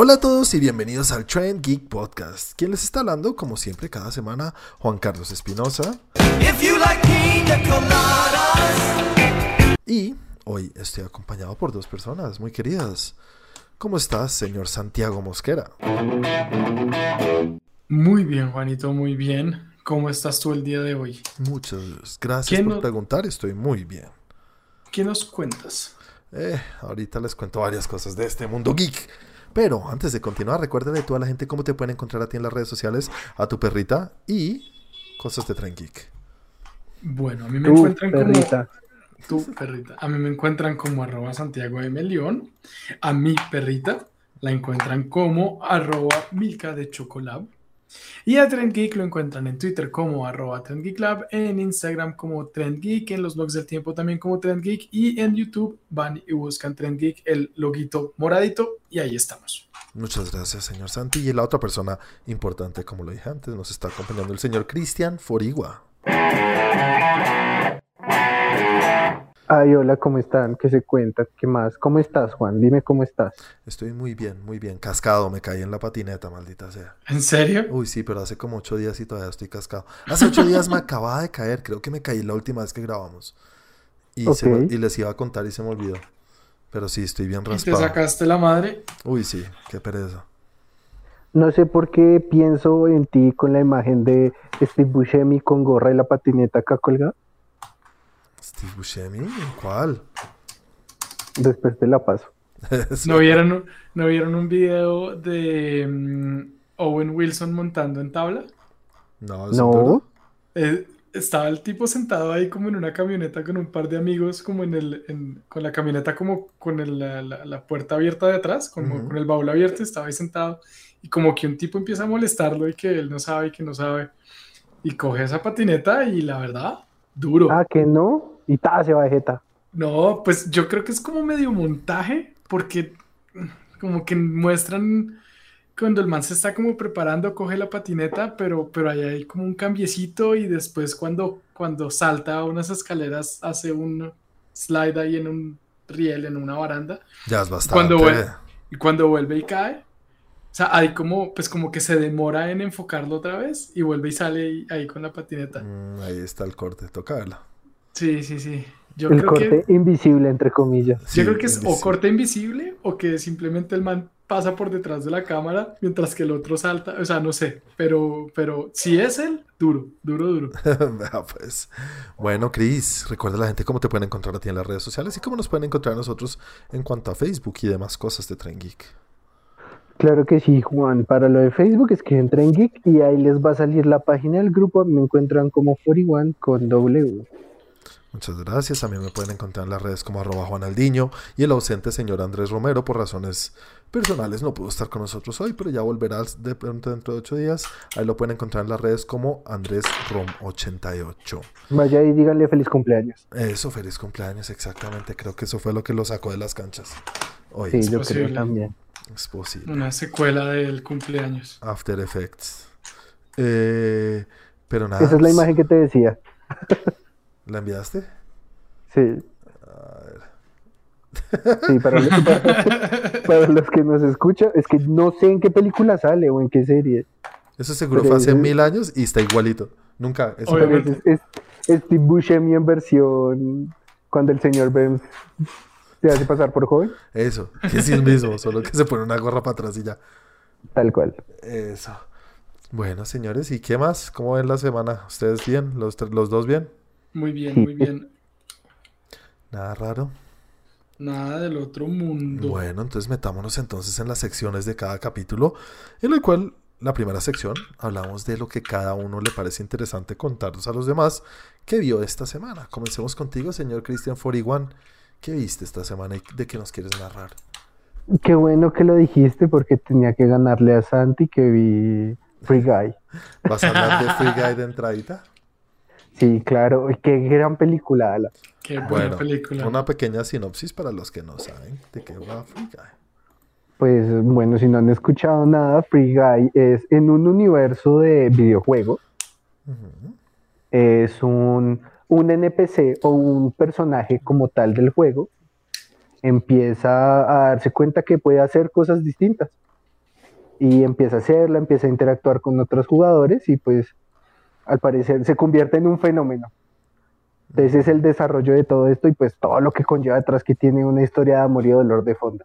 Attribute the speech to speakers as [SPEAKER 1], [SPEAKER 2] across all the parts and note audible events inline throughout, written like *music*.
[SPEAKER 1] Hola a todos y bienvenidos al Trend Geek Podcast. Quien les está hablando, como siempre, cada semana, Juan Carlos Espinosa. Y hoy estoy acompañado por dos personas muy queridas. ¿Cómo estás, señor Santiago Mosquera?
[SPEAKER 2] Muy bien, Juanito, muy bien. ¿Cómo estás tú el día de hoy?
[SPEAKER 1] Muchas gracias por preguntar, estoy muy bien.
[SPEAKER 2] ¿Qué nos cuentas?
[SPEAKER 1] Eh, ahorita les cuento varias cosas de este mundo geek. Pero antes de continuar, recuerden a toda la gente cómo te pueden encontrar a ti en las redes sociales, a tu perrita y cosas de Tren Geek.
[SPEAKER 2] Bueno, a mí me encuentran como... Tu perrita. A mí me encuentran como arroba Santiago de Melión. A mi perrita la encuentran como arroba Milka de Chocolab. Y a Trend Geek lo encuentran en Twitter como arroba Lab, en Instagram como Trend Geek, en los blogs del tiempo también como Trend Geek y en YouTube van y buscan Trend Geek, el loguito moradito y ahí estamos.
[SPEAKER 1] Muchas gracias, señor Santi. Y la otra persona importante, como lo dije antes, nos está acompañando el señor Cristian Forigua.
[SPEAKER 3] Ay, hola, ¿cómo están? ¿Qué se cuenta? ¿Qué más? ¿Cómo estás, Juan? Dime cómo estás.
[SPEAKER 1] Estoy muy bien, muy bien. Cascado, me caí en la patineta, maldita sea.
[SPEAKER 2] ¿En serio?
[SPEAKER 1] Uy, sí, pero hace como ocho días y todavía estoy cascado. Hace ocho días me *laughs* acababa de caer, creo que me caí la última vez que grabamos. Y, y les iba a contar y se me olvidó. Pero sí, estoy bien raspado.
[SPEAKER 2] ¿Y te sacaste la madre?
[SPEAKER 1] Uy, sí, qué pereza.
[SPEAKER 3] No sé por qué pienso en ti con la imagen de Steve Buscemi con gorra y la patineta acá colgada.
[SPEAKER 1] Steve Buscemi, ¿cuál?
[SPEAKER 3] Después te la paso. *laughs*
[SPEAKER 2] ¿No vieron, ¿No vieron un video de mm, Owen Wilson montando en tabla?
[SPEAKER 1] No, no.
[SPEAKER 2] Eh, estaba el tipo sentado ahí como en una camioneta con un par de amigos, como en el, con la camioneta como con la, puerta abierta de atrás, como con el baúl abierto, estaba ahí sentado y como que un tipo empieza a molestarlo y que él no sabe y que no sabe y coge esa patineta y la verdad, duro.
[SPEAKER 3] Ah, que no y ta, se va de
[SPEAKER 2] No, pues yo creo que es como medio montaje, porque como que muestran cuando el man se está como preparando, coge la patineta, pero, pero ahí hay como un cambiecito y después cuando, cuando salta a unas escaleras hace un slide ahí en un riel, en una baranda.
[SPEAKER 1] Ya es bastante.
[SPEAKER 2] Cuando vuelve, y cuando vuelve y cae, o sea, hay como, pues como que se demora en enfocarlo otra vez y vuelve y sale ahí, con la patineta.
[SPEAKER 1] Mm, ahí está el corte, toca verlo.
[SPEAKER 2] Sí, sí, sí.
[SPEAKER 3] Yo el corte invisible, entre comillas.
[SPEAKER 2] yo creo que es o corte invisible o que simplemente el man pasa por detrás de la cámara mientras que el otro salta. O sea, no sé. Pero, pero si es él, duro, duro, duro. *laughs*
[SPEAKER 1] pues. Bueno, Cris, recuerda a la gente cómo te pueden encontrar a ti en las redes sociales y cómo nos pueden encontrar a nosotros en cuanto a Facebook y demás cosas de Tren Geek.
[SPEAKER 3] Claro que sí, Juan. Para lo de Facebook es que entren Geek y ahí les va a salir la página del grupo. Me encuentran como 41 con W.
[SPEAKER 1] Muchas gracias. También me pueden encontrar en las redes como arroba Juanaldiño y el ausente señor Andrés Romero por razones personales no pudo estar con nosotros hoy, pero ya volverá de pronto dentro de ocho días. Ahí lo pueden encontrar en las redes como Andrés Rom88.
[SPEAKER 3] Vaya y díganle feliz cumpleaños.
[SPEAKER 1] Eso, feliz cumpleaños, exactamente. Creo que eso fue lo que lo sacó de las canchas. Hoy.
[SPEAKER 3] Sí, yo creo también.
[SPEAKER 1] Es posible.
[SPEAKER 2] Una secuela del cumpleaños.
[SPEAKER 1] After Effects. Eh, pero nada.
[SPEAKER 3] Esa es la imagen que te decía. *laughs*
[SPEAKER 1] ¿La enviaste?
[SPEAKER 3] Sí. A ver. Sí, *laughs* para los, que nos escuchan, es que no sé en qué película sale o en qué serie.
[SPEAKER 1] Eso seguro fue hace mil años y está igualito. Nunca.
[SPEAKER 3] Es, es, es, Steve Buscemi en versión cuando el señor Burns se hace pasar por joven.
[SPEAKER 1] Eso, que es el mismo, *laughs* solo que se pone una gorra para atrás y ya.
[SPEAKER 3] Tal cual.
[SPEAKER 1] Eso. Bueno, señores, ¿y qué más? ¿Cómo ven la semana? ¿Ustedes bien? ¿Los, los dos bien?
[SPEAKER 2] Muy bien, muy *laughs* bien.
[SPEAKER 1] Nada raro.
[SPEAKER 2] Nada del otro mundo.
[SPEAKER 1] Bueno, entonces metámonos entonces en las secciones de cada capítulo, en el cual la primera sección hablamos de lo que cada uno le parece interesante contarnos a los demás que vio esta semana. Comencemos contigo, señor Christian 41. ¿Qué viste esta semana y de qué nos quieres narrar?
[SPEAKER 3] Qué bueno que lo dijiste porque tenía que ganarle a Santi que vi Free Guy. *laughs*
[SPEAKER 1] ¿Vas a hablar de Free Guy de *laughs* entradita?
[SPEAKER 3] Sí, claro, qué gran película, Ala.
[SPEAKER 2] Qué buena película.
[SPEAKER 1] Una pequeña sinopsis para los que no saben de qué va Free Guy.
[SPEAKER 3] Pues bueno, si no han escuchado nada, Free Guy es en un universo de videojuegos. Es un, un NPC o un personaje como tal del juego. Empieza a darse cuenta que puede hacer cosas distintas. y empieza a hacerla, empieza a interactuar con otros jugadores y pues al parecer se convierte en un fenómeno. Entonces es el desarrollo de todo esto y pues todo lo que conlleva detrás que tiene una historia de amor y dolor de fondo.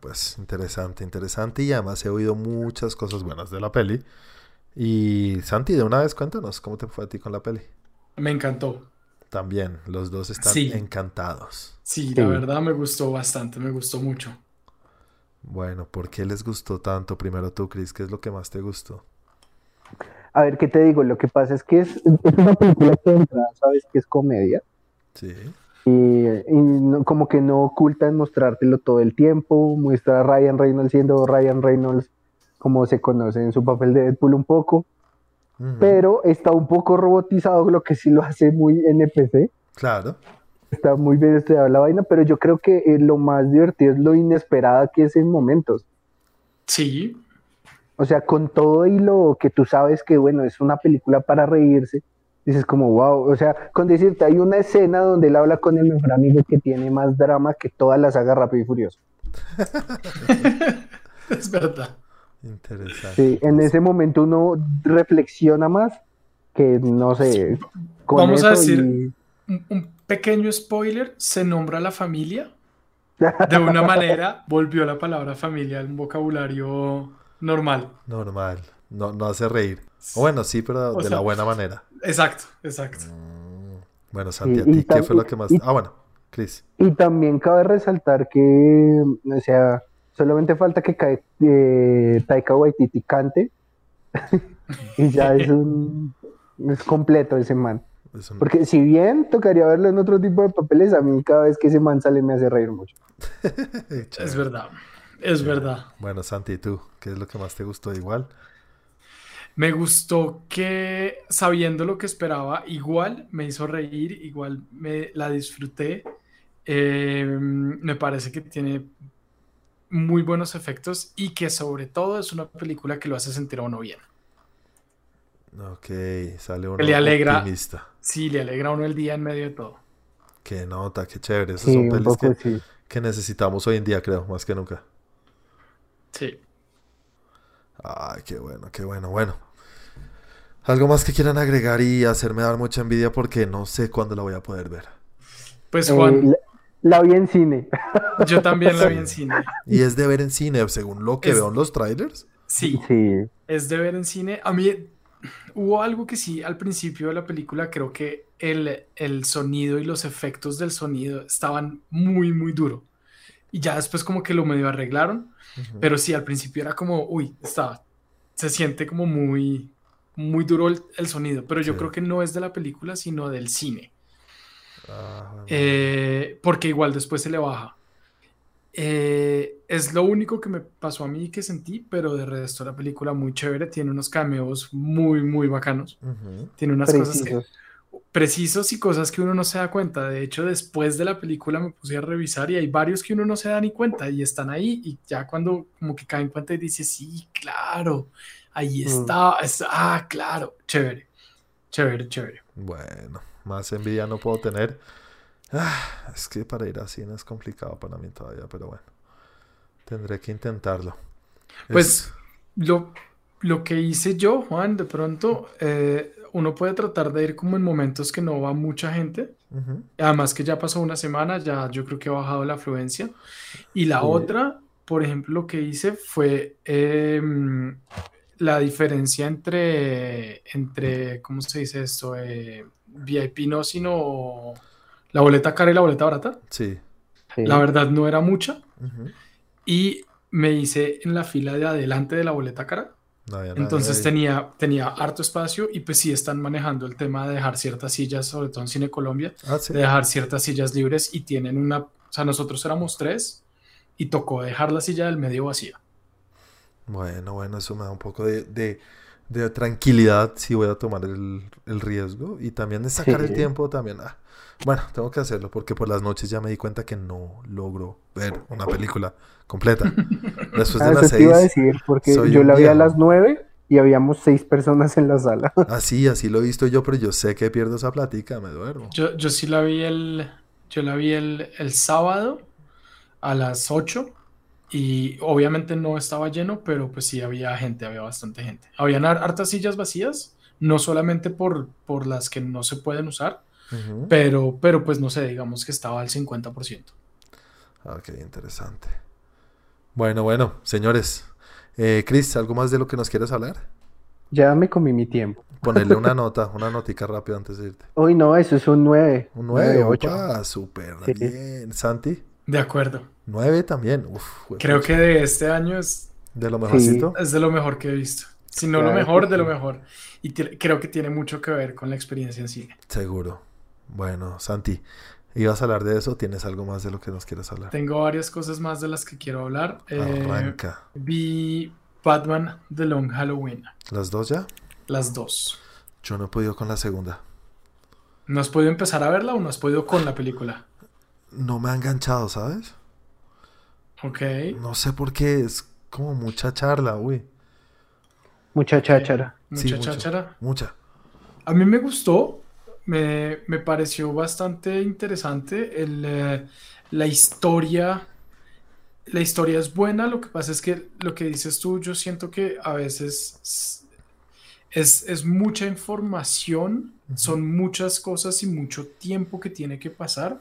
[SPEAKER 1] pues interesante, interesante y además he oído muchas cosas buenas de la peli. Y Santi, de una vez cuéntanos cómo te fue a ti con la peli.
[SPEAKER 2] Me encantó.
[SPEAKER 1] También, los dos están encantados.
[SPEAKER 2] Sí, la verdad me gustó bastante, me gustó mucho.
[SPEAKER 1] Bueno, ¿por qué les gustó tanto? Primero tú, Chris, ¿qué es lo que más te gustó?
[SPEAKER 3] A ver, ¿qué te digo? Lo que pasa es que es, una película que entra, sabes que es comedia.
[SPEAKER 1] Sí.
[SPEAKER 3] Y, como que no oculta en mostrártelo todo el tiempo. Muestra a Ryan Reynolds siendo Ryan Reynolds como se conoce en su papel de Deadpool un poco. Pero está un poco robotizado, lo que sí lo hace muy NPC.
[SPEAKER 1] Claro
[SPEAKER 3] está muy bien estudiada la vaina, pero yo creo que eh, lo más divertido es lo inesperada que es en momentos.
[SPEAKER 2] Sí.
[SPEAKER 3] O sea, con todo y lo que tú sabes que, bueno, es una película para reírse, dices como, wow, o sea, con decirte, hay una escena donde él habla con el mejor amigo que tiene más drama que todas las saga Rápido y Furioso. *laughs*
[SPEAKER 2] es verdad.
[SPEAKER 1] Interesante.
[SPEAKER 3] Sí, en ese momento uno reflexiona más que, no sé,
[SPEAKER 2] Vamos a decir un, pequeño spoiler, se nombra la familia. De una *laughs* manera, volvió la palabra familia en un vocabulario normal.
[SPEAKER 1] Normal. No, no hace reír. bueno, sí, pero de la buena manera.
[SPEAKER 2] Exacto, exacto.
[SPEAKER 1] Mm, bueno, Santi, ¿a ti qué fue lo que más...? ah, bueno, Chris.
[SPEAKER 3] Y también cabe resaltar que, o sea, solamente falta que cae, eh, Taika Waititi cante *laughs* y ya es un... es completo ese man. Porque si bien tocaría verlo en otro tipo de papeles, a mí cada vez que ese man sale me hace reír mucho. *laughs*
[SPEAKER 2] es verdad, es verdad.
[SPEAKER 1] Bueno, Santi, ¿tú qué es lo que más te gustó igual?
[SPEAKER 2] Me gustó que sabiendo lo que esperaba, igual me hizo reír, igual me la disfruté. Eh, me parece que tiene muy buenos efectos y que sobre todo es una película que lo hace sentir a uno bien.
[SPEAKER 1] Ok, sale uno
[SPEAKER 2] le alegra, optimista. Sí, le alegra a uno el día en medio de todo.
[SPEAKER 1] Qué nota, qué chévere. Esos son pelis que, necesitamos hoy en día, creo, más que nunca.
[SPEAKER 2] Sí.
[SPEAKER 1] Ay, qué bueno, qué bueno. Bueno. Algo más que quieran agregar y hacerme dar mucha envidia porque no sé cuándo la voy a poder ver.
[SPEAKER 2] Pues Juan.
[SPEAKER 3] Eh, la, vi en cine. *laughs*
[SPEAKER 2] Yo también la vi en cine.
[SPEAKER 1] Y es de ver en cine, según lo que veo en los trailers.
[SPEAKER 2] Sí, sí. Es de ver en cine. A mí hubo algo que sí, al principio de la película, creo que el, el sonido y los efectos del sonido estaban muy, muy duro. Y ya después como que lo medio arreglaron, pero sí, al principio era como, uy, estaba, se siente como muy, muy duro el, sonido, pero yo creo que no es de la película, sino del cine. Ah, eh, porque igual después se le baja. Eh, es lo único que me pasó a mí que sentí, pero de resto la película muy chévere, tiene unos cameos muy, muy bacanos. Tiene unas cosas precisos y cosas que uno no se da cuenta. De hecho, después de la película me puse a revisar y hay varios que uno no se da ni cuenta y están ahí y ya cuando como que cae en cuenta y dice, sí, claro, ahí mm. está, ah, claro, chévere, chévere, chévere.
[SPEAKER 1] Bueno, más envidia no puedo tener. Ah, es que para ir así no es complicado para mí todavía, pero bueno. Tendré que intentarlo.
[SPEAKER 2] Pues lo, lo que hice yo, Juan, de pronto, eh, uno puede tratar de ir como en momentos que no va mucha gente. Además que ya pasó una semana, ya yo creo que ha bajado la afluencia. Y la otra, por ejemplo, lo que hice fue em, la diferencia entre, entre, ¿cómo se dice esto? Eh, VIP no, sino la boleta cara y la boleta barata.
[SPEAKER 1] Sí.
[SPEAKER 2] La verdad no era mucha. Y me hice en la fila de adelante de la boleta cara. Entonces tenía, tenía harto espacio y pues sí están manejando el tema de dejar ciertas sillas, sobre todo en Cine Colombia, ah, de dejar ciertas sillas libres y tienen una, o sea, nosotros éramos tres y tocó dejar la silla del medio vacía.
[SPEAKER 1] Bueno, bueno, eso me da un poco de, tranquilidad si voy a tomar el, riesgo y también de sacar el tiempo también. Ah, bueno, tengo que hacerlo porque por las noches ya me di cuenta que no logro ver una película completa. *laughs*
[SPEAKER 3] Después de ah, las seis. Te iba a decir porque yo la vi a las nueve y habíamos seis personas en la sala. *laughs*
[SPEAKER 1] Así, así lo he visto yo, pero yo sé que pierdo esa plática, me duermo.
[SPEAKER 2] Yo, yo sí la vi el, yo la vi el, el sábado a las ocho y obviamente no estaba lleno, pero pues sí había gente, había bastante gente. Habían hartas sillas vacías, no solamente por, por las que no se pueden usar, pero, pero pues no sé, digamos que estaba al 50%.
[SPEAKER 1] Ok, interesante. Bueno, bueno, señores. Eh, Chris, ¿algo más de lo que nos quieres hablar?
[SPEAKER 3] Ya me comí mi tiempo.
[SPEAKER 1] Ponerle una *laughs* nota, una notica rápida antes de irte.
[SPEAKER 3] Uy, no, eso es un 9.
[SPEAKER 1] Un 9, 8. Ah, súper bien. Santi.
[SPEAKER 2] De acuerdo.
[SPEAKER 1] 9 también. Uf,
[SPEAKER 2] Creo que de este año es...
[SPEAKER 1] De lo mejorcito.
[SPEAKER 2] Es de lo mejor que he visto. Si no lo mejor, de lo mejor. Y creo que tiene mucho que ver con la experiencia en cine.
[SPEAKER 1] Seguro. Bueno, Santi, ¿ibas a hablar de eso? ¿Tienes algo más de lo que nos quieres hablar?
[SPEAKER 2] Tengo varias cosas más de las que quiero hablar. Eh, Arranca. vi Batman The Long Halloween.
[SPEAKER 1] ¿Las dos ya?
[SPEAKER 2] Las dos.
[SPEAKER 1] Yo no he podido con la segunda.
[SPEAKER 2] ¿No has podido empezar a verla o no has podido con la película?
[SPEAKER 1] No me ha enganchado, ¿sabes?
[SPEAKER 2] Ok.
[SPEAKER 1] No sé por qué, es como mucha charla, uy.
[SPEAKER 3] Mucha cháchara.
[SPEAKER 2] Mucha cháchara.
[SPEAKER 1] Mucha.
[SPEAKER 2] A mí me gustó, me, pareció bastante interesante el, eh, la historia. La historia es buena, lo que pasa es que lo que dices tú, yo siento que a veces es, mucha información, son muchas cosas y mucho tiempo que tiene que pasar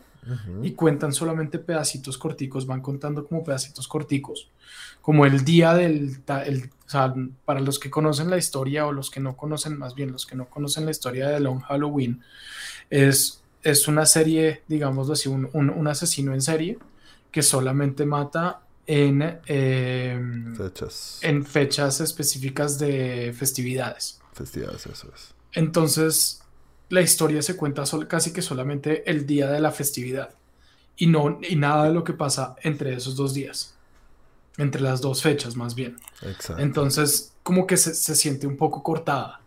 [SPEAKER 2] y cuentan solamente pedacitos corticos, van contando como pedacitos corticos, como el día del, o sea, para los que conocen la historia o los que no conocen, más bien los que no conocen la historia de Long Halloween, es, es una serie, digamos así, un, asesino en serie que solamente mata en, em,
[SPEAKER 1] fechas.
[SPEAKER 2] en fechas específicas de festividades.
[SPEAKER 1] Festividades, eso es.
[SPEAKER 2] Entonces, la historia se cuenta casi que solamente el día de la festividad y, no, y nada de lo que pasa entre esos dos días, entre las dos fechas más bien. Exacto. Entonces, como que se, siente un poco cortada.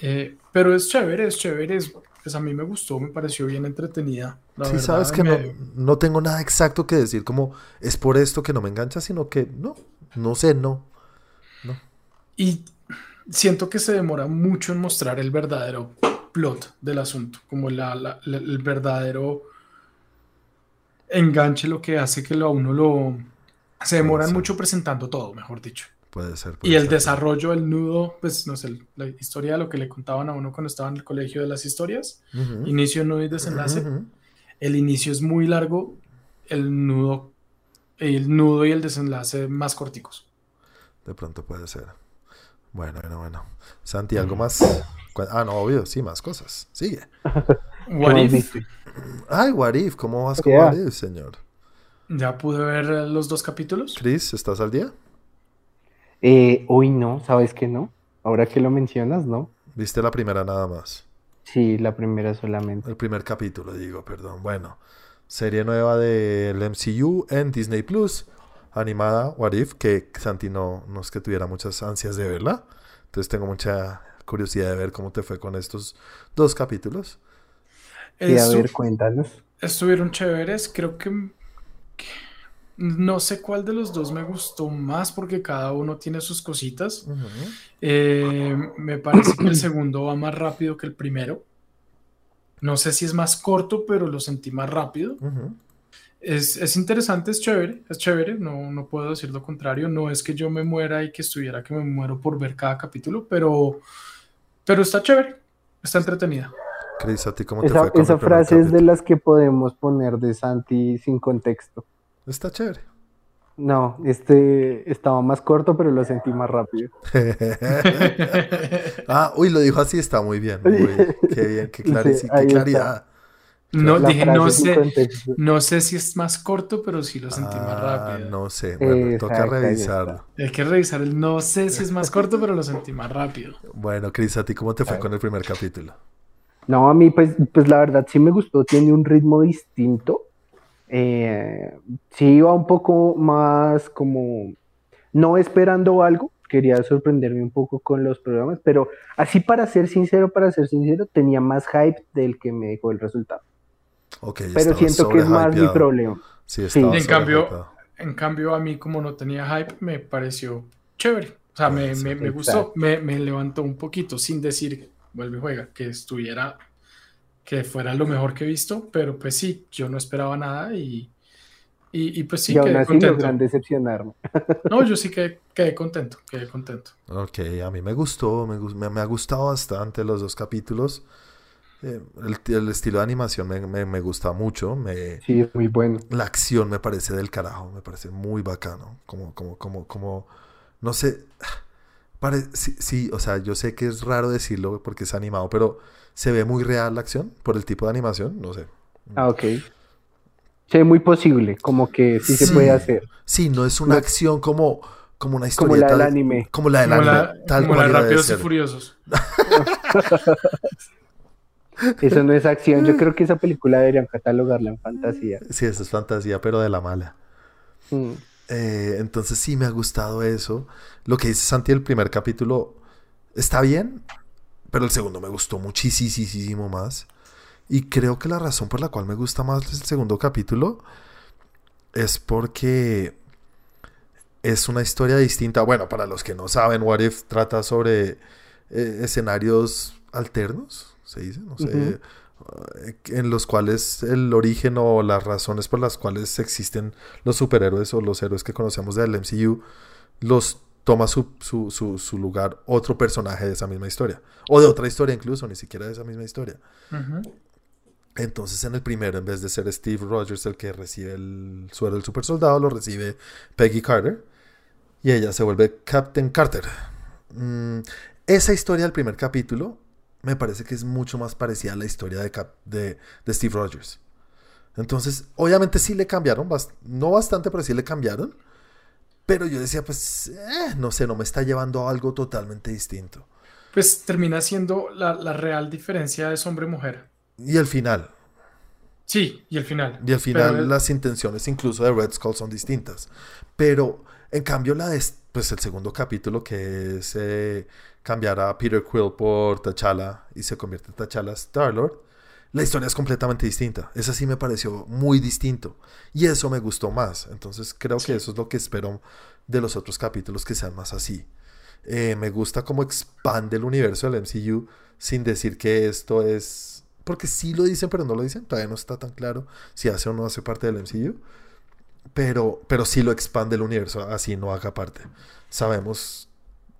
[SPEAKER 2] Eh, pero es chévere, es chévere, pues a mí me gustó, me pareció bien entretenida.
[SPEAKER 1] sí, sabes que no, no tengo nada exacto que decir como es por esto que no me engancha, sino que no, no sé, no. no.
[SPEAKER 2] Y siento que se demora mucho en mostrar el verdadero plot del asunto, como el verdadero enganche, lo que hace que a uno lo... Se demoran mucho presentando todo, mejor dicho.
[SPEAKER 1] Puede ser.
[SPEAKER 2] y el desarrollo, el nudo, pues no sé, la historia de lo que le contaban a uno cuando estaba en el colegio de las historias, inicio, nudo y desenlace. El inicio es muy largo, el nudo, el nudo y el desenlace más corticos.
[SPEAKER 1] De pronto puede ser. Bueno, bueno, bueno. Santi, ¿algo más? Ah, no, obvio, sí, más cosas. Sigue. *laughs*
[SPEAKER 2] What if?
[SPEAKER 1] Ay, What if, ¿cómo vas con What if, señor?
[SPEAKER 2] ¿Ya pude ver los dos capítulos?
[SPEAKER 1] Chris, ¿estás al día?
[SPEAKER 3] Eh, hoy no, ¿sabes que no? Ahora que lo mencionas, ¿no?
[SPEAKER 1] ¿Viste la primera nada más?
[SPEAKER 3] Sí, la primera solamente.
[SPEAKER 1] El primer capítulo, digo, perdón. Bueno, serie nueva del MCU en Disney Plus, animada What If, que Santi no, no es que tuviera muchas ansias de verla. Entonces tengo mucha curiosidad de ver cómo te fue con estos dos capítulos.
[SPEAKER 3] Y a ver, cuéntanos.
[SPEAKER 2] Estuvieron chéveres, creo que, no sé cuál de los dos me gustó más porque cada uno tiene sus cositas. Eh, me parece que el segundo va más rápido que el primero. No sé si es más corto, pero lo sentí más rápido. es, es, interesante, es chévere, es chévere, no, no puedo decir lo contrario. No es que yo me muera y que estuviera que me muero por ver cada capítulo, pero pero está chévere, está entretenida.
[SPEAKER 1] Cris, ¿a ti cómo te
[SPEAKER 3] esa,
[SPEAKER 1] fue con
[SPEAKER 3] Esa frase es de las que podemos poner de Santi sin contexto.
[SPEAKER 1] Está chévere.
[SPEAKER 3] No, este estaba más corto, pero lo sentí más rápido. *laughs*
[SPEAKER 1] ah, uy, lo dijo así, está muy bien. qué bien, qué, *laughs* qué claridad.
[SPEAKER 2] No, dije, no sé, no sé si es más corto, pero sí lo sentí más ah, rápido.
[SPEAKER 1] No sé, bueno, toca revisarlo.
[SPEAKER 2] Hay que revisar el no sé si es más *laughs* corto, pero lo sentí más rápido.
[SPEAKER 1] Bueno, Cris, ¿a ti cómo te fue con el primer capítulo?
[SPEAKER 3] No, a mí pues, pues la verdad sí me gustó, tiene un ritmo distinto. Eh, sí iba un poco más como, no esperando algo, quería sorprenderme un poco con los programas, pero así para ser sincero, para ser sincero, tenía más hype del que me dejó el resultado pero siento que es más mi problema.
[SPEAKER 1] Sí, En,
[SPEAKER 2] cambio, en cambio, a mí como no tenía hype, me pareció chévere. O sea, me, me, gustó, me, levantó un poquito, sin decir, vuelve y juega, que estuviera, que fuera lo mejor que he visto, pero pues sí, yo no esperaba nada y, Y, pues sí,
[SPEAKER 3] y aún así logran decepcionarme.
[SPEAKER 2] No, yo sí quedé, quedé, contento, quedé contento.
[SPEAKER 1] Ok, a mí me gustó, me, me, ha gustado bastante los dos capítulos. Eh, el, el, estilo de animación me, me, me, gusta mucho. Me,
[SPEAKER 3] sí, muy bueno.
[SPEAKER 1] La acción me parece del carajo, me parece muy bacano. Como, como, como, como, no sé. Pare, sí, sí, o sea, yo sé que es raro decirlo porque es animado, pero se ve muy real la acción por el tipo de animación, no sé.
[SPEAKER 3] Ah, ok. Se ve muy posible, como que sí, se puede hacer.
[SPEAKER 1] Sí, no es una acción como, como una historia.
[SPEAKER 3] Como la del anime.
[SPEAKER 1] Como la del anime. La, tal
[SPEAKER 2] como la de Rápidos y Furiosos. *laughs*
[SPEAKER 3] eso no es acción. Yo creo que esa película deberían catalogarla en fantasía.
[SPEAKER 1] Sí, eso es fantasía, pero de la mala. Mm. Eh, entonces sí me ha gustado eso. Lo que dice Santi, el primer capítulo está bien, pero el segundo me gustó muchísimo más. Y creo que la razón por la cual me gusta más el segundo capítulo es porque es una historia distinta. Bueno, para los que no saben, What If trata sobre eh, escenarios alternos, se dice, no sé, eh, en los cuales el origen o las razones por las cuales existen los superhéroes o los héroes que conocemos del MCU los toma su, su, su, lugar otro personaje de esa misma historia. O de otra historia incluso, ni siquiera de esa misma historia. Entonces en el primero, en vez de ser Steve Rogers el que recibe el suero del super soldado, lo recibe Peggy Carter. Y ella se vuelve Captain Carter. Mm, esa historia del primer capítulo me parece que es mucho más parecida a la historia de, de, de Steve Rogers. Entonces, obviamente sí le cambiaron, no bastante, pero sí le cambiaron. Pero yo decía, pues, eh, no sé, no me está llevando a algo totalmente distinto.
[SPEAKER 2] Pues termina siendo la, la real diferencia es hombre-mujer.
[SPEAKER 1] Y el final.
[SPEAKER 2] Sí, y el final.
[SPEAKER 1] Y al final las intenciones incluso de Red Skull son distintas. Pero en cambio la de pues el segundo capítulo que es eh, cambiar a Peter Quill por T'Challa y se convierte en T'Challa Star-Lord, la historia es completamente distinta. Esa sí me pareció muy distinto. Y eso me gustó más. Entonces creo que eso es lo que espero de los otros capítulos que sean más así. Eh, me gusta cómo expande el universo del MCU sin decir que esto es... Porque sí lo dicen, pero no lo dicen. Todavía no está tan claro si hace o no hace parte del MCU. Pero, pero sí lo expande el universo, así no haga parte. Sabemos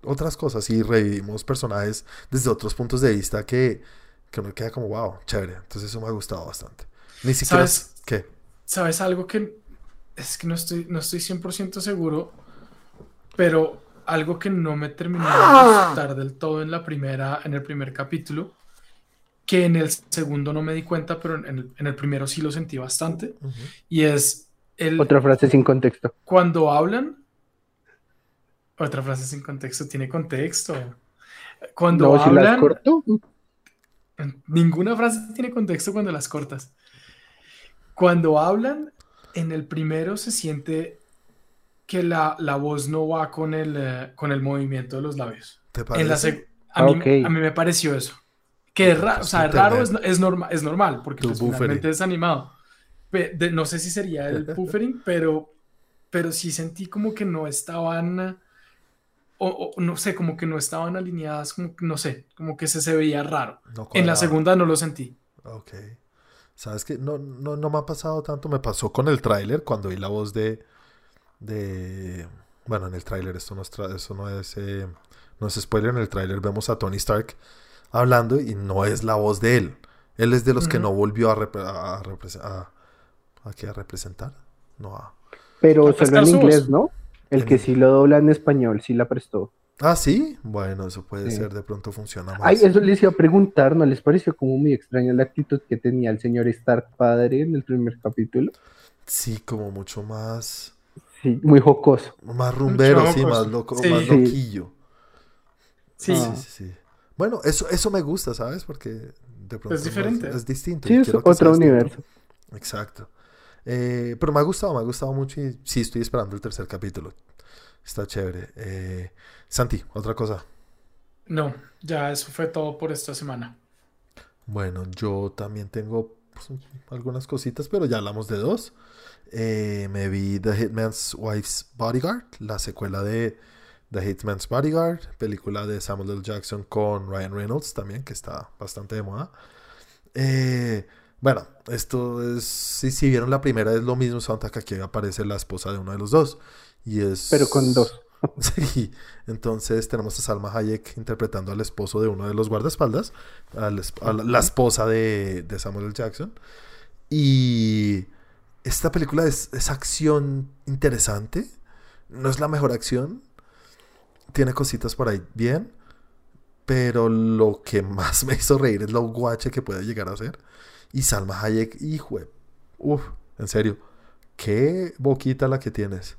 [SPEAKER 1] otras cosas y revivimos personajes desde otros puntos de vista que, que uno queda como, wow, chévere. Entonces eso me ha gustado bastante. Ni siquiera...
[SPEAKER 2] ¿Sabes,
[SPEAKER 1] ¿Qué?
[SPEAKER 2] ¿Sabes algo que es que no estoy, no estoy 100% seguro, pero algo que no me terminó de ah. gustar del todo en la primera, en el primer capítulo, que en el segundo no me di cuenta, pero en el, en el primero sí lo sentí bastante, y es el...
[SPEAKER 3] Otra frase sin contexto.
[SPEAKER 2] Cuando hablan, otra frase sin contexto, tiene contexto. Cuando
[SPEAKER 3] no, hablan... Si corto.
[SPEAKER 2] Ninguna frase tiene contexto cuando las cortas. Cuando hablan, en el primero se siente que la, la voz no va con el, eh, con el movimiento de los labios.
[SPEAKER 1] ¿Te parece?
[SPEAKER 2] a, mí, a, mí, me pareció eso. Que es raro, o sea, raro es, es, norma, es normal, porque pues, finalmente es animado. No sé si sería el *laughs* buffering, pero, pero sí sentí como que no estaban o, no sé, como que no estaban alineadas, como no sé, como que se, se veía raro. en la segunda no lo sentí.
[SPEAKER 1] Ok. ¿Sabes qué? No, no, no me ha pasado tanto. Me pasó con el tráiler cuando vi la voz de... de... Bueno, en el tráiler, esto no es, eso no es, eh, no es spoiler. En el tráiler vemos a Tony Stark hablando y no es la voz de él. Él es de los que no volvió a, a, a, a, representar. No a...
[SPEAKER 3] Pero solo en inglés, ¿no? El que sí lo dobla en español, sí la prestó.
[SPEAKER 1] Ah, sí. Bueno, eso puede ser, de pronto funciona más.
[SPEAKER 3] Ay, eso les iba a preguntar, ¿no les pareció como muy extraña la actitud que tenía el señor Stark padre en el primer capítulo?
[SPEAKER 1] Sí, como mucho más.
[SPEAKER 3] Sí, muy jocoso.
[SPEAKER 1] Más rumbero, sí, más loco, más loquillo. Sí. sí. sí, Bueno, eso, eso me gusta, ¿sabes? Porque de pronto
[SPEAKER 2] es diferente.
[SPEAKER 1] Es, distinto.
[SPEAKER 3] Sí, es otro universo.
[SPEAKER 1] Exacto. Eh, pero me ha gustado, me ha gustado mucho y sí estoy esperando el tercer capítulo. Está chévere. Eh, Santi, otra cosa.
[SPEAKER 2] No, ya eso fue todo por esta semana.
[SPEAKER 1] Bueno, yo también tengo pues, algunas cositas, pero ya hablamos de dos. Eh, me vi The Hitman's Wife's Bodyguard, la secuela de The Hitman's Bodyguard, película de Samuel L. Jackson con Ryan Reynolds también, que está bastante de moda. Eh, Bueno, esto es. Si, si vieron la primera, es lo mismo soundtrack. Aquí aparece la esposa de uno de los dos. Y es.
[SPEAKER 3] Pero con dos. *laughs*
[SPEAKER 1] Sí, entonces tenemos a Salma Hayek interpretando al esposo de uno de los guardaespaldas, a la, esposa de, Samuel L. Jackson. Y esta película es, es, acción interesante, no es la mejor acción, tiene cositas por ahí bien, pero lo que *laughs* más me hizo reír es lo guache que puede llegar a ser. Y Salma Hayek, hijo, uff, en serio, qué boquita la que tienes.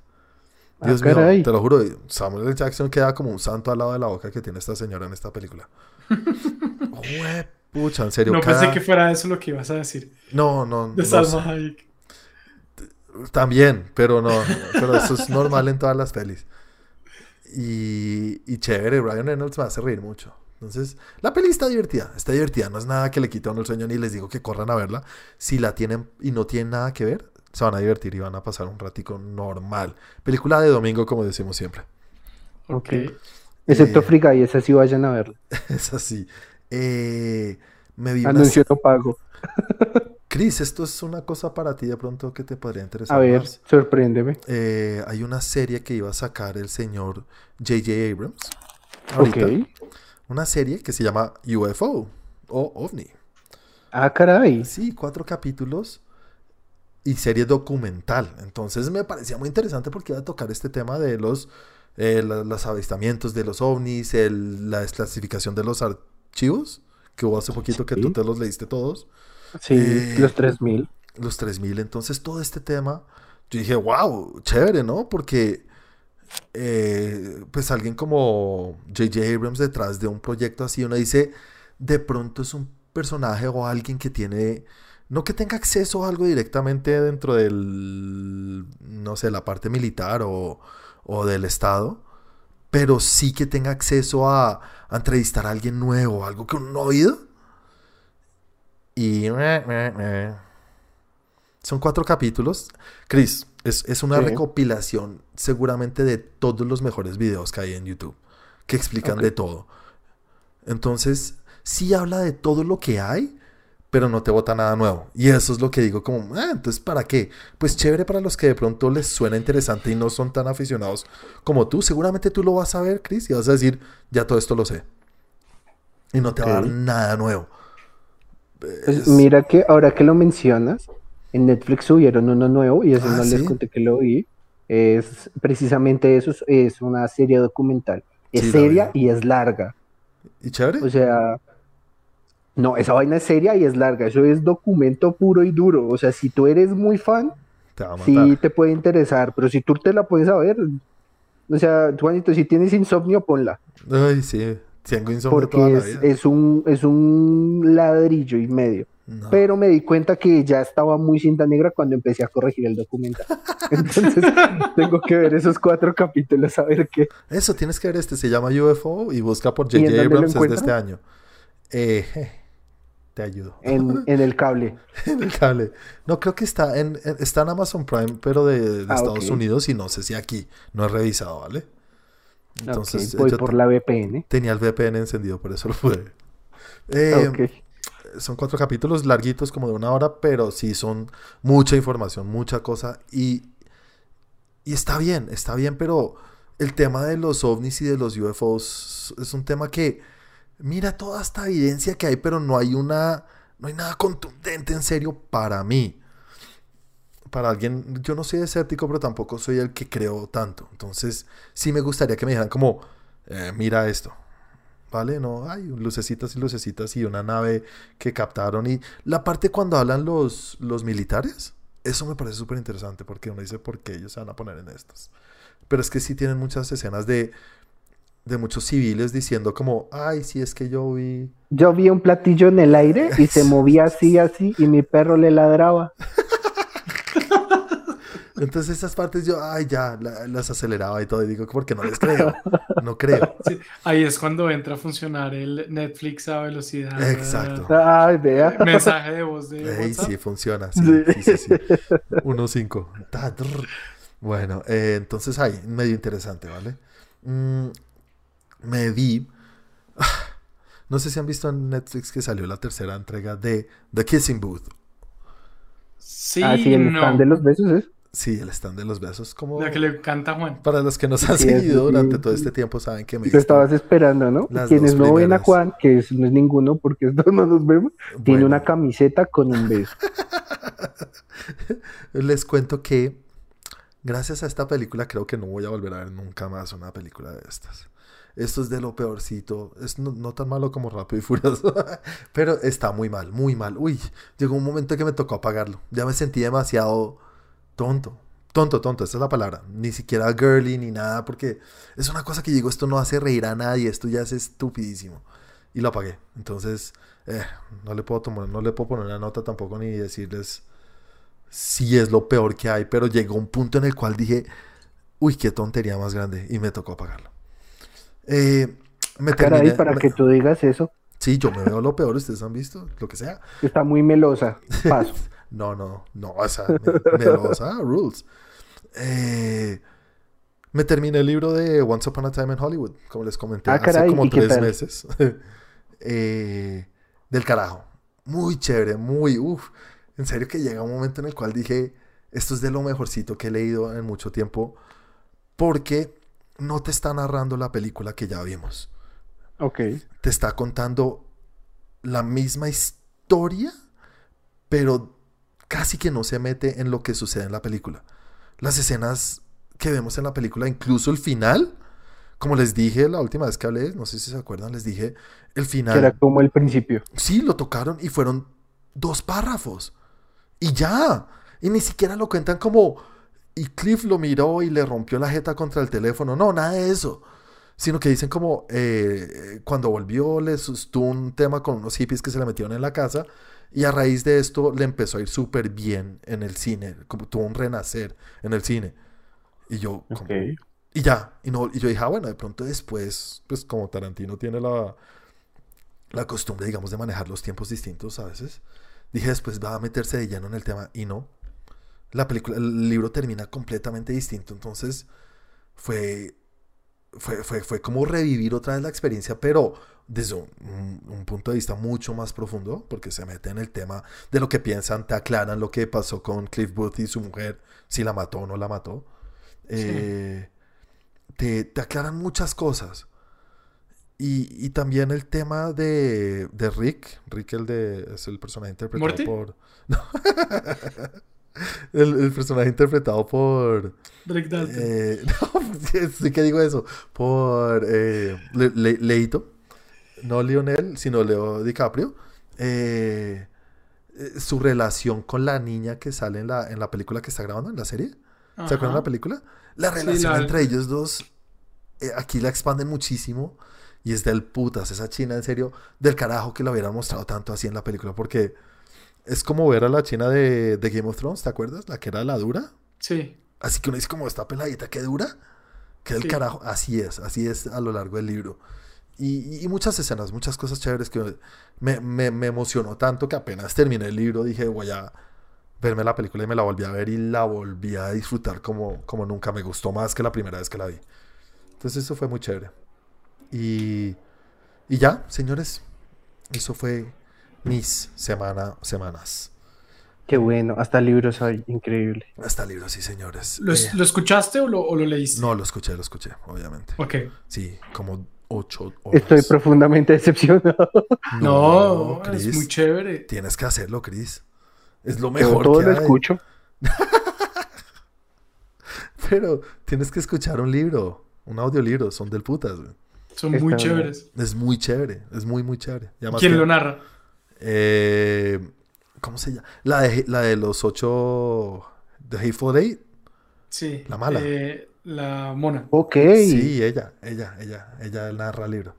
[SPEAKER 1] Ah, Dios mío, te lo juro, Samuel L. Jackson queda como un santo al lado de la boca que tiene esta señora en esta película. *laughs* pucha, en serio.
[SPEAKER 2] No pensé que fuera eso lo que ibas a decir.
[SPEAKER 1] No, no.
[SPEAKER 2] De Salma Hayek.
[SPEAKER 1] También, pero no, pero eso es normal en todas las pelis. Y, y chévere, Ryan Reynolds me hace reír mucho. Entonces, la peli está divertida, está divertida, no es nada que le quite a uno el sueño ni les digo que corran a verla. Si la tienen y no tienen nada que ver, se van a divertir y van a pasar un ratico normal. Película de domingo, como decimos siempre.
[SPEAKER 3] Ok. Excepto eh, Friga y esa sí vayan a verla. *laughs*
[SPEAKER 1] Es así. Eh, me vi
[SPEAKER 3] Anuncio no pago. *laughs*
[SPEAKER 1] Chris, esto es una cosa para ti de pronto que te podría interesar.
[SPEAKER 3] A ver, sorpréndeme.
[SPEAKER 1] Eh, hay una serie que iba a sacar el señor J.J. Abrams. ok. Una serie que se llama UFO o OVNI.
[SPEAKER 3] Ah, caray.
[SPEAKER 1] Sí, cuatro capítulos y serie documental. Entonces me parecía muy interesante porque iba a tocar este tema de los, eh, los avistamientos de los ovnis, la desclasificación de los archivos, que hubo hace poquito que tú te los leíste todos.
[SPEAKER 3] Sí, eh, los 3000.
[SPEAKER 1] Los 3000. Entonces todo este tema, yo dije, wow, chévere, ¿no? Porque eh, pues alguien como J.J. Abrams detrás de un proyecto así, uno dice, de pronto es un personaje o alguien que tiene no que tenga acceso a algo directamente dentro del, no sé, la parte militar o, del Estado, pero sí que tenga acceso a, entrevistar a alguien nuevo, algo que uno no ha oído. Y... Son cuatro capítulos. Chris, es, una recopilación seguramente de todos los mejores videos que hay en YouTube, que explican de todo. Entonces, sí habla de todo lo que hay, pero no te bota nada nuevo. Y eso es lo que digo como, ah, entonces ¿para qué? Pues chévere para los que de pronto les suena interesante y no son tan aficionados como tú. Seguramente tú lo vas a ver, Chris, y vas a decir, ya todo esto lo sé. Y no te va a dar nada nuevo.
[SPEAKER 3] Pues mira que ahora que lo mencionas, en Netflix subieron uno nuevo y eso ah, no les conté que lo vi. Es precisamente eso, es una serie documental. Es seria y es larga.
[SPEAKER 1] ¿Y chévere?
[SPEAKER 3] O sea, no, esa vaina es seria y es larga. Eso es documento puro y duro. O sea, si tú eres muy fan, te sí te puede interesar. Pero si tú te la puedes saber, o sea, Juanito, si tienes insomnio, ponla.
[SPEAKER 1] Ay, sí. Tengo insomnio
[SPEAKER 3] Porque toda es, es, un, es un ladrillo y medio. Pero me di cuenta que ya estaba muy cinta negra cuando empecé a corregir el documental. *laughs* Entonces tengo que ver esos cuatro capítulos a ver qué.
[SPEAKER 1] Eso, tienes que ver este. Se llama UFO y busca por J.J. Abrams, es de este año. Eh, te ayudo.
[SPEAKER 3] En, el cable. *laughs*
[SPEAKER 1] en el cable. No, creo que está en, está en Amazon Prime, pero de, ah, Estados Unidos y no sé si aquí. No he revisado, ¿vale?
[SPEAKER 3] Entonces, voy por la VPN.
[SPEAKER 1] Tenía el VPN encendido, por eso lo pude. Eh, son cuatro capítulos larguitos, como de una hora, pero sí son mucha información, mucha cosa. Y, y está bien, está bien, pero el tema de los ovnis y de los UFOs es un tema que mira toda esta evidencia que hay, pero no hay una, no hay nada contundente en serio para mí. Para alguien, yo no soy escéptico, pero tampoco soy el que creo tanto. Entonces, sí me gustaría que me dijeran como, eh, mira esto, ¿vale? No, hay lucecitas y lucecitas y una nave que captaron. Y la parte cuando hablan los, los militares, eso me parece súper interesante porque uno dice por qué ellos se van a poner en estas. Pero es que sí tienen muchas escenas de de muchos civiles diciendo como, ay, si es que yo vi...
[SPEAKER 3] Yo vi un platillo en el aire y se *laughs* movía así, así, y mi perro le ladraba. *laughs*
[SPEAKER 1] Entonces esas partes yo, ay, ya, las aceleraba y todo, y digo, porque no les creo, no creo. *laughs*
[SPEAKER 2] ahí es cuando entra a funcionar el Netflix a velocidad.
[SPEAKER 1] Exacto.
[SPEAKER 3] Ay, vea.
[SPEAKER 2] Mensaje de voz de
[SPEAKER 1] Sí, funciona, sí, sí, sí, 1.5. Bueno, eh, entonces ahí, medio interesante, ¿vale? Mm, me vi. *sighs* No sé si han visto en Netflix que salió la tercera entrega de The Kissing Booth
[SPEAKER 2] Sí,
[SPEAKER 3] ah, sí, el
[SPEAKER 2] no.
[SPEAKER 3] stand de los besos es.
[SPEAKER 1] Sí, el stand de los besos. Como...
[SPEAKER 2] La que le canta a Juan.
[SPEAKER 1] Para los que nos han
[SPEAKER 3] Sí,
[SPEAKER 1] seguido
[SPEAKER 3] sí,
[SPEAKER 1] durante
[SPEAKER 3] sí.
[SPEAKER 1] todo este tiempo saben que me
[SPEAKER 3] Tú estabas esperando, ¿no?
[SPEAKER 1] Las
[SPEAKER 3] Quienes no ven a. Juan, que es- no es ninguno porque estos no nos vemos, tiene una camiseta con un beso. *laughs*
[SPEAKER 1] Les cuento que gracias a esta película creo que no voy a volver a ver nunca más una película de estas. Esto es de lo peorcito. Es no, no tan malo como Rápido y Furioso. *laughs* pero está muy mal, muy mal. Uy, llegó un momento que me tocó apagarlo. Ya me sentí demasiado tonto. Tonto, tonto, esa es la palabra. Ni siquiera girly ni nada, porque es una cosa que digo, esto no hace reír a nadie, esto ya es estupidísimo. Y lo apagué. Entonces, eh, no le puedo tomar, no le puedo poner una nota tampoco ni decirles si es lo peor que hay, pero llegó un punto en el cual dije, uy, qué tontería más grande, y me tocó apagarlo. Eh, me
[SPEAKER 3] Caray,
[SPEAKER 1] terminé-
[SPEAKER 3] para
[SPEAKER 1] me-
[SPEAKER 3] que tú digas eso,
[SPEAKER 1] Sí, yo me veo lo peor, ustedes han visto, lo que sea.
[SPEAKER 3] está muy melosa. Paso. *laughs*
[SPEAKER 1] No, no, no, o sea, me- *laughs* rules. Eh, me terminé el libro de Once Upon a Time in Hollywood, como les comenté,
[SPEAKER 3] Ah,
[SPEAKER 1] hace
[SPEAKER 3] caray,
[SPEAKER 1] como
[SPEAKER 3] ¿y qué
[SPEAKER 1] tres meses. *laughs* Eh, del carajo. Muy chévere, muy, uff. En serio que llega un momento en el cual dije, esto es de lo mejorcito que he leído en mucho tiempo, porque no te está narrando la película que ya vimos
[SPEAKER 3] Ok.
[SPEAKER 1] te está contando la misma historia, pero casi que no se mete en lo que sucede en la película. Las escenas que vemos en la película, incluso el final, como les dije la última vez que hablé, no sé si se acuerdan, les dije, el
[SPEAKER 3] Que era
[SPEAKER 1] final,
[SPEAKER 3] como el principio.
[SPEAKER 1] sí, lo tocaron y fueron dos párrafos. Y ya, y ni siquiera lo cuentan como, y Cliff lo miró y le rompió la jeta contra el teléfono, no, nada de eso sino que dicen como eh, cuando volvió le asustó un tema con unos hippies que se le metieron en la casa y a raíz de esto le empezó a ir súper bien en el cine, como tuvo un renacer en el cine. Y yo, como- y ya, y, no, y yo dije, ah, bueno, de pronto después, pues como Tarantino tiene la, la costumbre, digamos, de manejar los tiempos distintos a veces, dije después va a meterse de lleno en el tema y no. La película, el libro termina completamente distinto, entonces fue, fue, fue, fue como revivir otra vez la experiencia, pero desde un, un- un punto de vista mucho más profundo, porque se mete en el tema de lo que piensan, te aclaran lo que pasó con Cliff Booth y su mujer, si la mató o no la mató. Eh, te, te aclaran muchas cosas. Y, y también el tema de, de Rick, Rick el de, es el personaje interpretado
[SPEAKER 2] ¿Morty?
[SPEAKER 1] por... No. *laughs* *laughs* el, el personaje interpretado por...
[SPEAKER 2] Rick Dalton.
[SPEAKER 1] Eh, *laughs* no, sí, que digo eso. Por eh, Le- Le- Leito. No Lionel, sino Leo DiCaprio. Eh, eh, su relación con la niña que sale en la, en la película que está grabando, en la serie. ¿Se acuerdan de la película? La relación
[SPEAKER 2] la-
[SPEAKER 1] entre ellos dos, aquí la expanden muchísimo. Y es del putas, esa china, en serio, del carajo que la hubieran mostrado tanto así en la película. Porque es como ver a la china de, de Game of Thrones, ¿te acuerdas? La que era la dura.
[SPEAKER 2] Sí.
[SPEAKER 1] Así que uno dice como esta peladita que dura, que del
[SPEAKER 2] Sí.
[SPEAKER 1] carajo. Así es, así es a lo largo del libro. Y, y muchas escenas, muchas cosas chéveres que me, me- me emocionó tanto que apenas terminé el libro dije voy a verme la película y me la volví a ver y la volví a disfrutar como, como nunca. Me gustó más que la primera vez que la vi. Entonces eso fue muy chévere. Y, y ya, señores, eso fue mis semana, semanas.
[SPEAKER 3] Qué bueno. Hasta libros hay. Increíble.
[SPEAKER 1] Hasta libro, sí, señores.
[SPEAKER 2] ¿Lo,
[SPEAKER 1] Eh,
[SPEAKER 2] lo escuchaste o lo, o lo leíste?
[SPEAKER 1] No, lo escuché, lo escuché, obviamente.
[SPEAKER 2] Ok.
[SPEAKER 1] Sí, como ocho horas.
[SPEAKER 3] Estoy profundamente *laughs* decepcionado.
[SPEAKER 2] No,
[SPEAKER 1] Chris,
[SPEAKER 2] es muy chévere.
[SPEAKER 1] Tienes que hacerlo, Chris. Es lo mejor
[SPEAKER 3] todo
[SPEAKER 1] que
[SPEAKER 3] lo
[SPEAKER 1] hay.
[SPEAKER 3] escucho. *laughs*
[SPEAKER 1] Pero tienes que escuchar un libro, un audiolibro, son del putas. güey.
[SPEAKER 2] Son
[SPEAKER 3] Está
[SPEAKER 2] muy
[SPEAKER 3] bien.
[SPEAKER 2] chéveres.
[SPEAKER 1] Es muy chévere, es muy, muy chévere.
[SPEAKER 2] ¿Quién
[SPEAKER 1] que-
[SPEAKER 2] lo narra?
[SPEAKER 1] Eh, ¿Cómo se llama? La de, la de los ocho... The Hateful Eight.
[SPEAKER 2] Sí.
[SPEAKER 1] La mala.
[SPEAKER 2] eh, la mona.
[SPEAKER 3] Ok.
[SPEAKER 1] Sí, ella, ella, ella, ella narra el libro.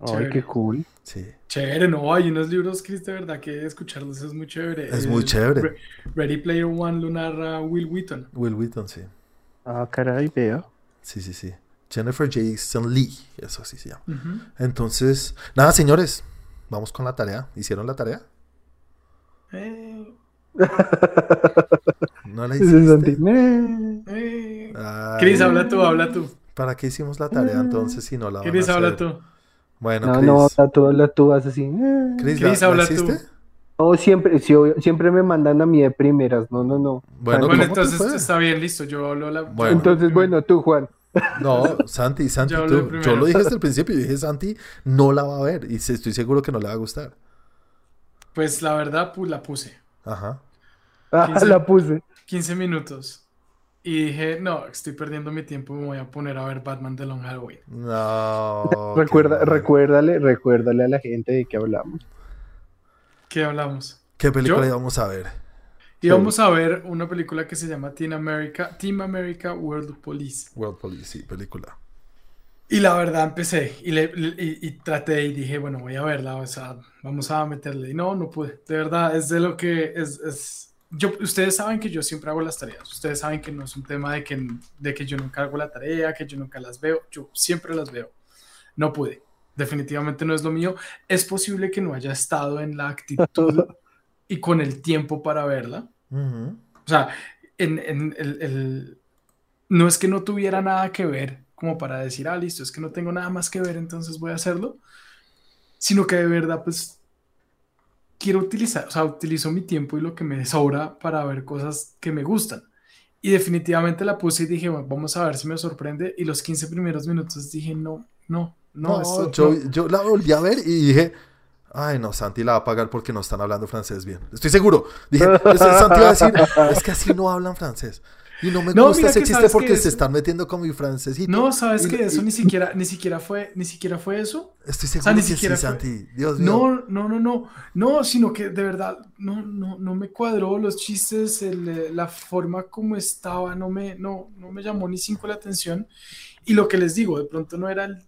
[SPEAKER 3] Ay, qué cool.
[SPEAKER 1] Sí.
[SPEAKER 2] Chévere, no, hay unos libros, Chris, de verdad que escucharlos es muy chévere.
[SPEAKER 1] Es muy chévere.
[SPEAKER 2] Re- Ready Player One lo narra Will Wheaton.
[SPEAKER 1] Will Wheaton, sí.
[SPEAKER 3] Ah, caray, vea.
[SPEAKER 1] Sí, sí, sí. Jennifer Jason Lee, eso sí se llama. Entonces, nada, señores, vamos con la tarea. ¿Hicieron la tarea?
[SPEAKER 2] Eh,
[SPEAKER 1] ¿No la hiciste?
[SPEAKER 3] Eh,
[SPEAKER 2] Chris, habla tú, habla tú.
[SPEAKER 1] ¿Para qué hicimos la tarea entonces si no la van
[SPEAKER 2] Chris,
[SPEAKER 1] a
[SPEAKER 2] habla
[SPEAKER 1] hacer?
[SPEAKER 2] tú.
[SPEAKER 1] Bueno,
[SPEAKER 3] No,
[SPEAKER 1] Chris.
[SPEAKER 3] no, habla tú, habla tú, vas así. eh.
[SPEAKER 1] Chris, ¿la-
[SPEAKER 2] Chris,
[SPEAKER 1] la
[SPEAKER 2] habla tú.
[SPEAKER 1] hiciste?
[SPEAKER 3] No, siempre, siempre me mandan a mí de primeras. No, no, no.
[SPEAKER 2] Bueno, entonces está bien, listo. Yo hablo la.
[SPEAKER 3] Bueno. Entonces, bueno, tú, Juan.
[SPEAKER 1] No, Santi, Santi, yo, tú, yo lo dije desde el principio. Yo dije, Santi no la va a ver y estoy seguro que no le va a gustar.
[SPEAKER 2] Pues la verdad, pues la puse.
[SPEAKER 1] Ajá.
[SPEAKER 3] Ah, la puse.
[SPEAKER 2] 15 minutos. Y dije, no, estoy perdiendo mi tiempo, me voy a poner a ver Batman de Long Halloween.
[SPEAKER 1] No.
[SPEAKER 3] Recuerda, recuérdale, recuérdale a la gente de qué hablamos.
[SPEAKER 2] ¿Qué hablamos?
[SPEAKER 1] ¿Qué película íbamos a ver?
[SPEAKER 2] Íbamos a ver una película que se llama Team America, Team America World Police.
[SPEAKER 1] World Police, sí, película.
[SPEAKER 2] Y la verdad empecé y, le, y, traté y dije, bueno, voy a verla, o sea, vamos a meterle. Y no, no pude. De verdad, es de lo que es, es yo, ustedes saben que yo siempre hago las tareas, ustedes saben que no es un tema de que, de que yo nunca hago la tarea, que yo nunca las veo, yo siempre las veo. No pude, definitivamente no es lo mío. Es posible que no haya estado en la actitud *laughs* y con el tiempo para verla. O sea, en, en el, el, no es que no tuviera nada que ver como para decir, ah, listo, es que no tengo nada más que ver, entonces voy a hacerlo, sino que de verdad, pues quiero utilizar, o sea, utilizo mi tiempo y lo que me sobra para ver cosas que me gustan. Y definitivamente la puse y dije, bueno, vamos a ver si me sorprende. Y los 15 primeros minutos dije, no, no, no.
[SPEAKER 1] yo, yo la volví a ver y dije, ay, no, Santi la va a pagar porque no están hablando francés bien. Estoy seguro. Dije, Santi va a decir, *laughs* es que así no hablan francés. Y no me gusta ese chiste porque se están metiendo con mi francesito.
[SPEAKER 2] No, sabes que eso ni siquiera, ni siquiera fue, ni siquiera fue eso.
[SPEAKER 1] Estoy seguro ni siquiera sí, Santi. Dios mío.
[SPEAKER 2] No, no, no, no. No, sino que de verdad no, no, no me cuadró los chistes, el, la forma como estaba, no me, no, no me llamó ni cinco la atención. Y lo que les digo, de pronto no era el,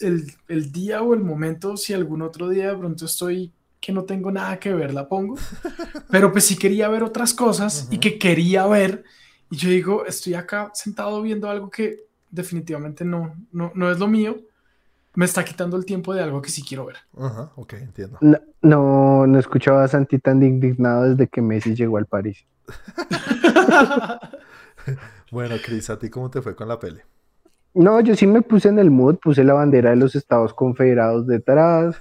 [SPEAKER 2] el, el día o el momento, si algún otro día de pronto estoy que no tengo nada que ver, la pongo. *laughs* Pero pues sí quería ver otras cosas y que quería ver y yo digo, estoy acá sentado viendo algo que definitivamente no, no, no es lo mío. Me está quitando el tiempo de algo que sí quiero ver.
[SPEAKER 1] Ajá, ok, entiendo.
[SPEAKER 3] No, no, escuchaba a Santi tan indignado desde que Messi llegó al París. *laughs* *laughs*
[SPEAKER 1] bueno, Cris, ¿a ti cómo te fue con la pele?
[SPEAKER 3] No, yo sí me puse en el mood, puse la bandera de los Estados Confederados detrás,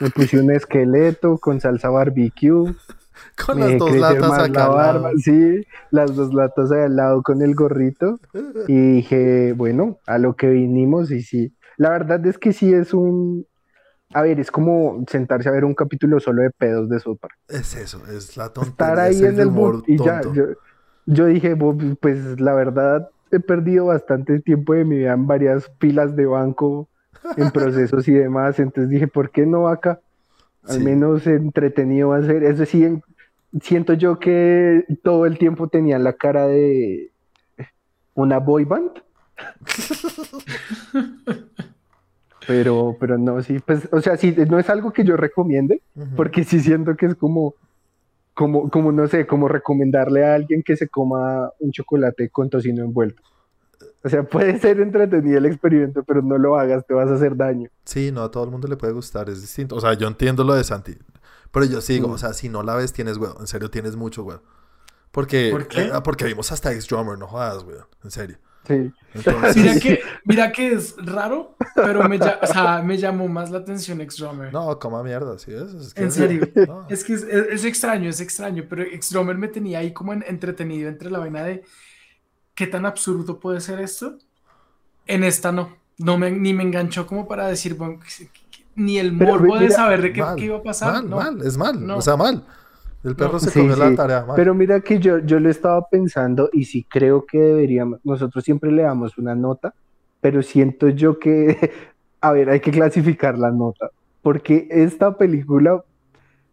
[SPEAKER 3] me puse un esqueleto con salsa barbecue, *laughs*
[SPEAKER 1] con las dos latas acá. La barba,
[SPEAKER 3] sí, las dos latas al lado con el gorrito. Y dije, bueno, a lo que vinimos y sí. La verdad es que sí es un. A ver, es como sentarse a ver un capítulo solo de pedos de sopa.
[SPEAKER 1] Es eso, es la tontería.
[SPEAKER 3] Estar ahí en el humor y ya. Yo, yo dije, pues la verdad, he perdido bastante tiempo de mi vida en varias pilas de banco, en procesos y demás. Entonces dije, ¿por qué no acá? Al menos entretenido va a ser. Eso sí, siento yo que todo el tiempo tenía la cara de una boy band. pero, pero no, sí, pues, o sea, sí, no es algo que yo recomiende, porque sí siento que es como, como, como, no sé, como recomendarle a alguien que se coma un chocolate con tocino envuelto. O sea, puede ser entretenido el experimento, pero no lo hagas, te vas a hacer daño.
[SPEAKER 1] Sí, no a todo el mundo le puede gustar, es distinto. O sea, yo entiendo lo de Santi. Pero yo sigo, mm. o sea, si no la ves, tienes, weón. En serio, tienes mucho, weón. Porque,
[SPEAKER 2] ¿Por qué?
[SPEAKER 1] Eh, porque vimos hasta X-Drummer, no jodas, weón. En serio.
[SPEAKER 3] Sí.
[SPEAKER 2] Mira, que, mira que es raro, pero me, o sea, me llamó más la atención X-Drummer.
[SPEAKER 1] No, coma mierda, sí es.
[SPEAKER 2] en serio. Es que es, extraño, es extraño, pero X-Drummer me tenía ahí como entretenido entre la vaina de qué tan absurdo puede ser esto. En esta no. no me, ni me enganchó como para decir, bueno, ni el morbo de saber de qué, iba a pasar.
[SPEAKER 1] Mal, mal, es mal, o sea, mal. El perro se comió la tarea. Mal.
[SPEAKER 3] Pero mira que yo, yo lo estaba pensando y sí creo que deberíamos, nosotros siempre le damos una nota, pero siento yo que, *laughs* a ver, hay que clasificar la nota, porque esta película,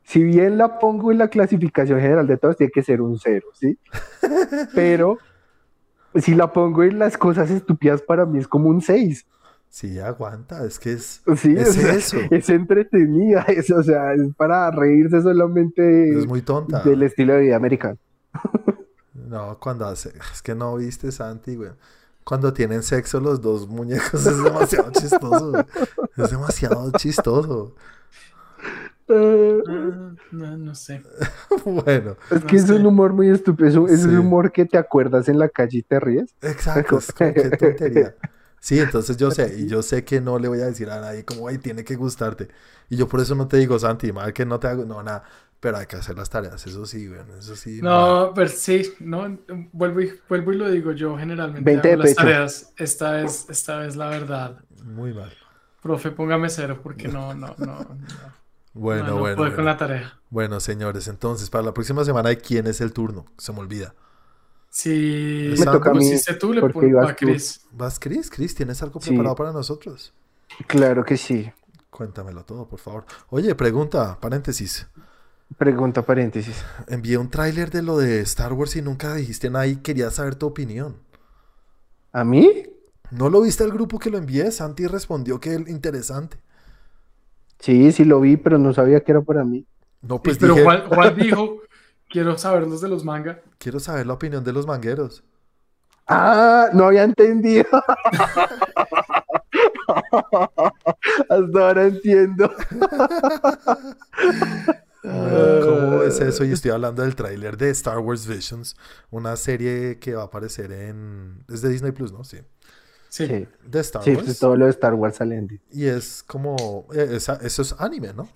[SPEAKER 3] si bien la pongo en la clasificación general de todos, tiene que ser un cero, ¿sí? *laughs* Pero si la pongo en las cosas estúpidas para mí es como un 6.
[SPEAKER 1] Sí, aguanta, es que es,
[SPEAKER 3] sí, es, eso. Es entretenida, *laughs* es, o sea, es para reírse solamente
[SPEAKER 1] es muy tonta.
[SPEAKER 3] del estilo de vida americano.
[SPEAKER 1] No, cuando hace, es que no viste Santi, güey. Cuando tienen sexo los dos muñecos es demasiado *laughs* chistoso, Es demasiado chistoso.
[SPEAKER 2] Ah, no, no, sé. *laughs*
[SPEAKER 1] bueno.
[SPEAKER 3] Es que es un humor muy estúpido. Es, un humor que te acuerdas en la calle y te ríes.
[SPEAKER 1] Exacto. Es como, qué tontería. Sí, entonces yo sé, y *laughs* yo sé que no le voy a decir a nadie como, ay, tiene que gustarte. Y yo por eso no te digo, Santi, mal que no te hago, no, nada. pero hay que hacer las tareas, eso sí, bueno, eso sí.
[SPEAKER 2] No, pero sí, no, vuelvo y, vuelvo y lo digo yo generalmente hago las tareas, esta vez, esta vez la verdad.
[SPEAKER 1] Muy mal.
[SPEAKER 2] Profe, póngame cero porque no, no, no.
[SPEAKER 1] Bueno, bueno.
[SPEAKER 2] Puedo con la tarea.
[SPEAKER 1] Bueno, señores, entonces para la próxima semana, ¿de quién es el turno? Se me olvida.
[SPEAKER 2] Si
[SPEAKER 3] me toca a mí,
[SPEAKER 2] tú, le pongo a Chris.
[SPEAKER 1] ¿Vas, Chris? Chris, ¿tienes algo preparado para nosotros?
[SPEAKER 3] Claro que sí.
[SPEAKER 1] Cuéntamelo todo, por favor. Oye, pregunta, paréntesis.
[SPEAKER 3] Pregunta, paréntesis.
[SPEAKER 1] Envié un tráiler de lo de Star Wars y nunca dijiste nada y quería saber tu opinión.
[SPEAKER 3] ¿A mí?
[SPEAKER 1] ¿No lo viste el grupo que lo envié? Santi respondió que es interesante.
[SPEAKER 3] Sí, sí lo vi, pero no sabía que era para mí.
[SPEAKER 1] No, pues
[SPEAKER 2] pero Juan, dijo, *laughs* quiero saber los de los manga.
[SPEAKER 1] Quiero saber la opinión de los mangueros.
[SPEAKER 3] Ah, no había entendido. Hasta ahora entiendo.
[SPEAKER 1] ¿Cómo es eso? Y estoy hablando del tráiler de Star Wars Visions, una serie que va a aparecer en... Es de Disney Plus, ¿no? Sí.
[SPEAKER 2] Sí.
[SPEAKER 1] De Star
[SPEAKER 3] sí,
[SPEAKER 1] Wars.
[SPEAKER 3] todo lo de Star Wars sale
[SPEAKER 1] Y es como... Eh, eso es anime, ¿no?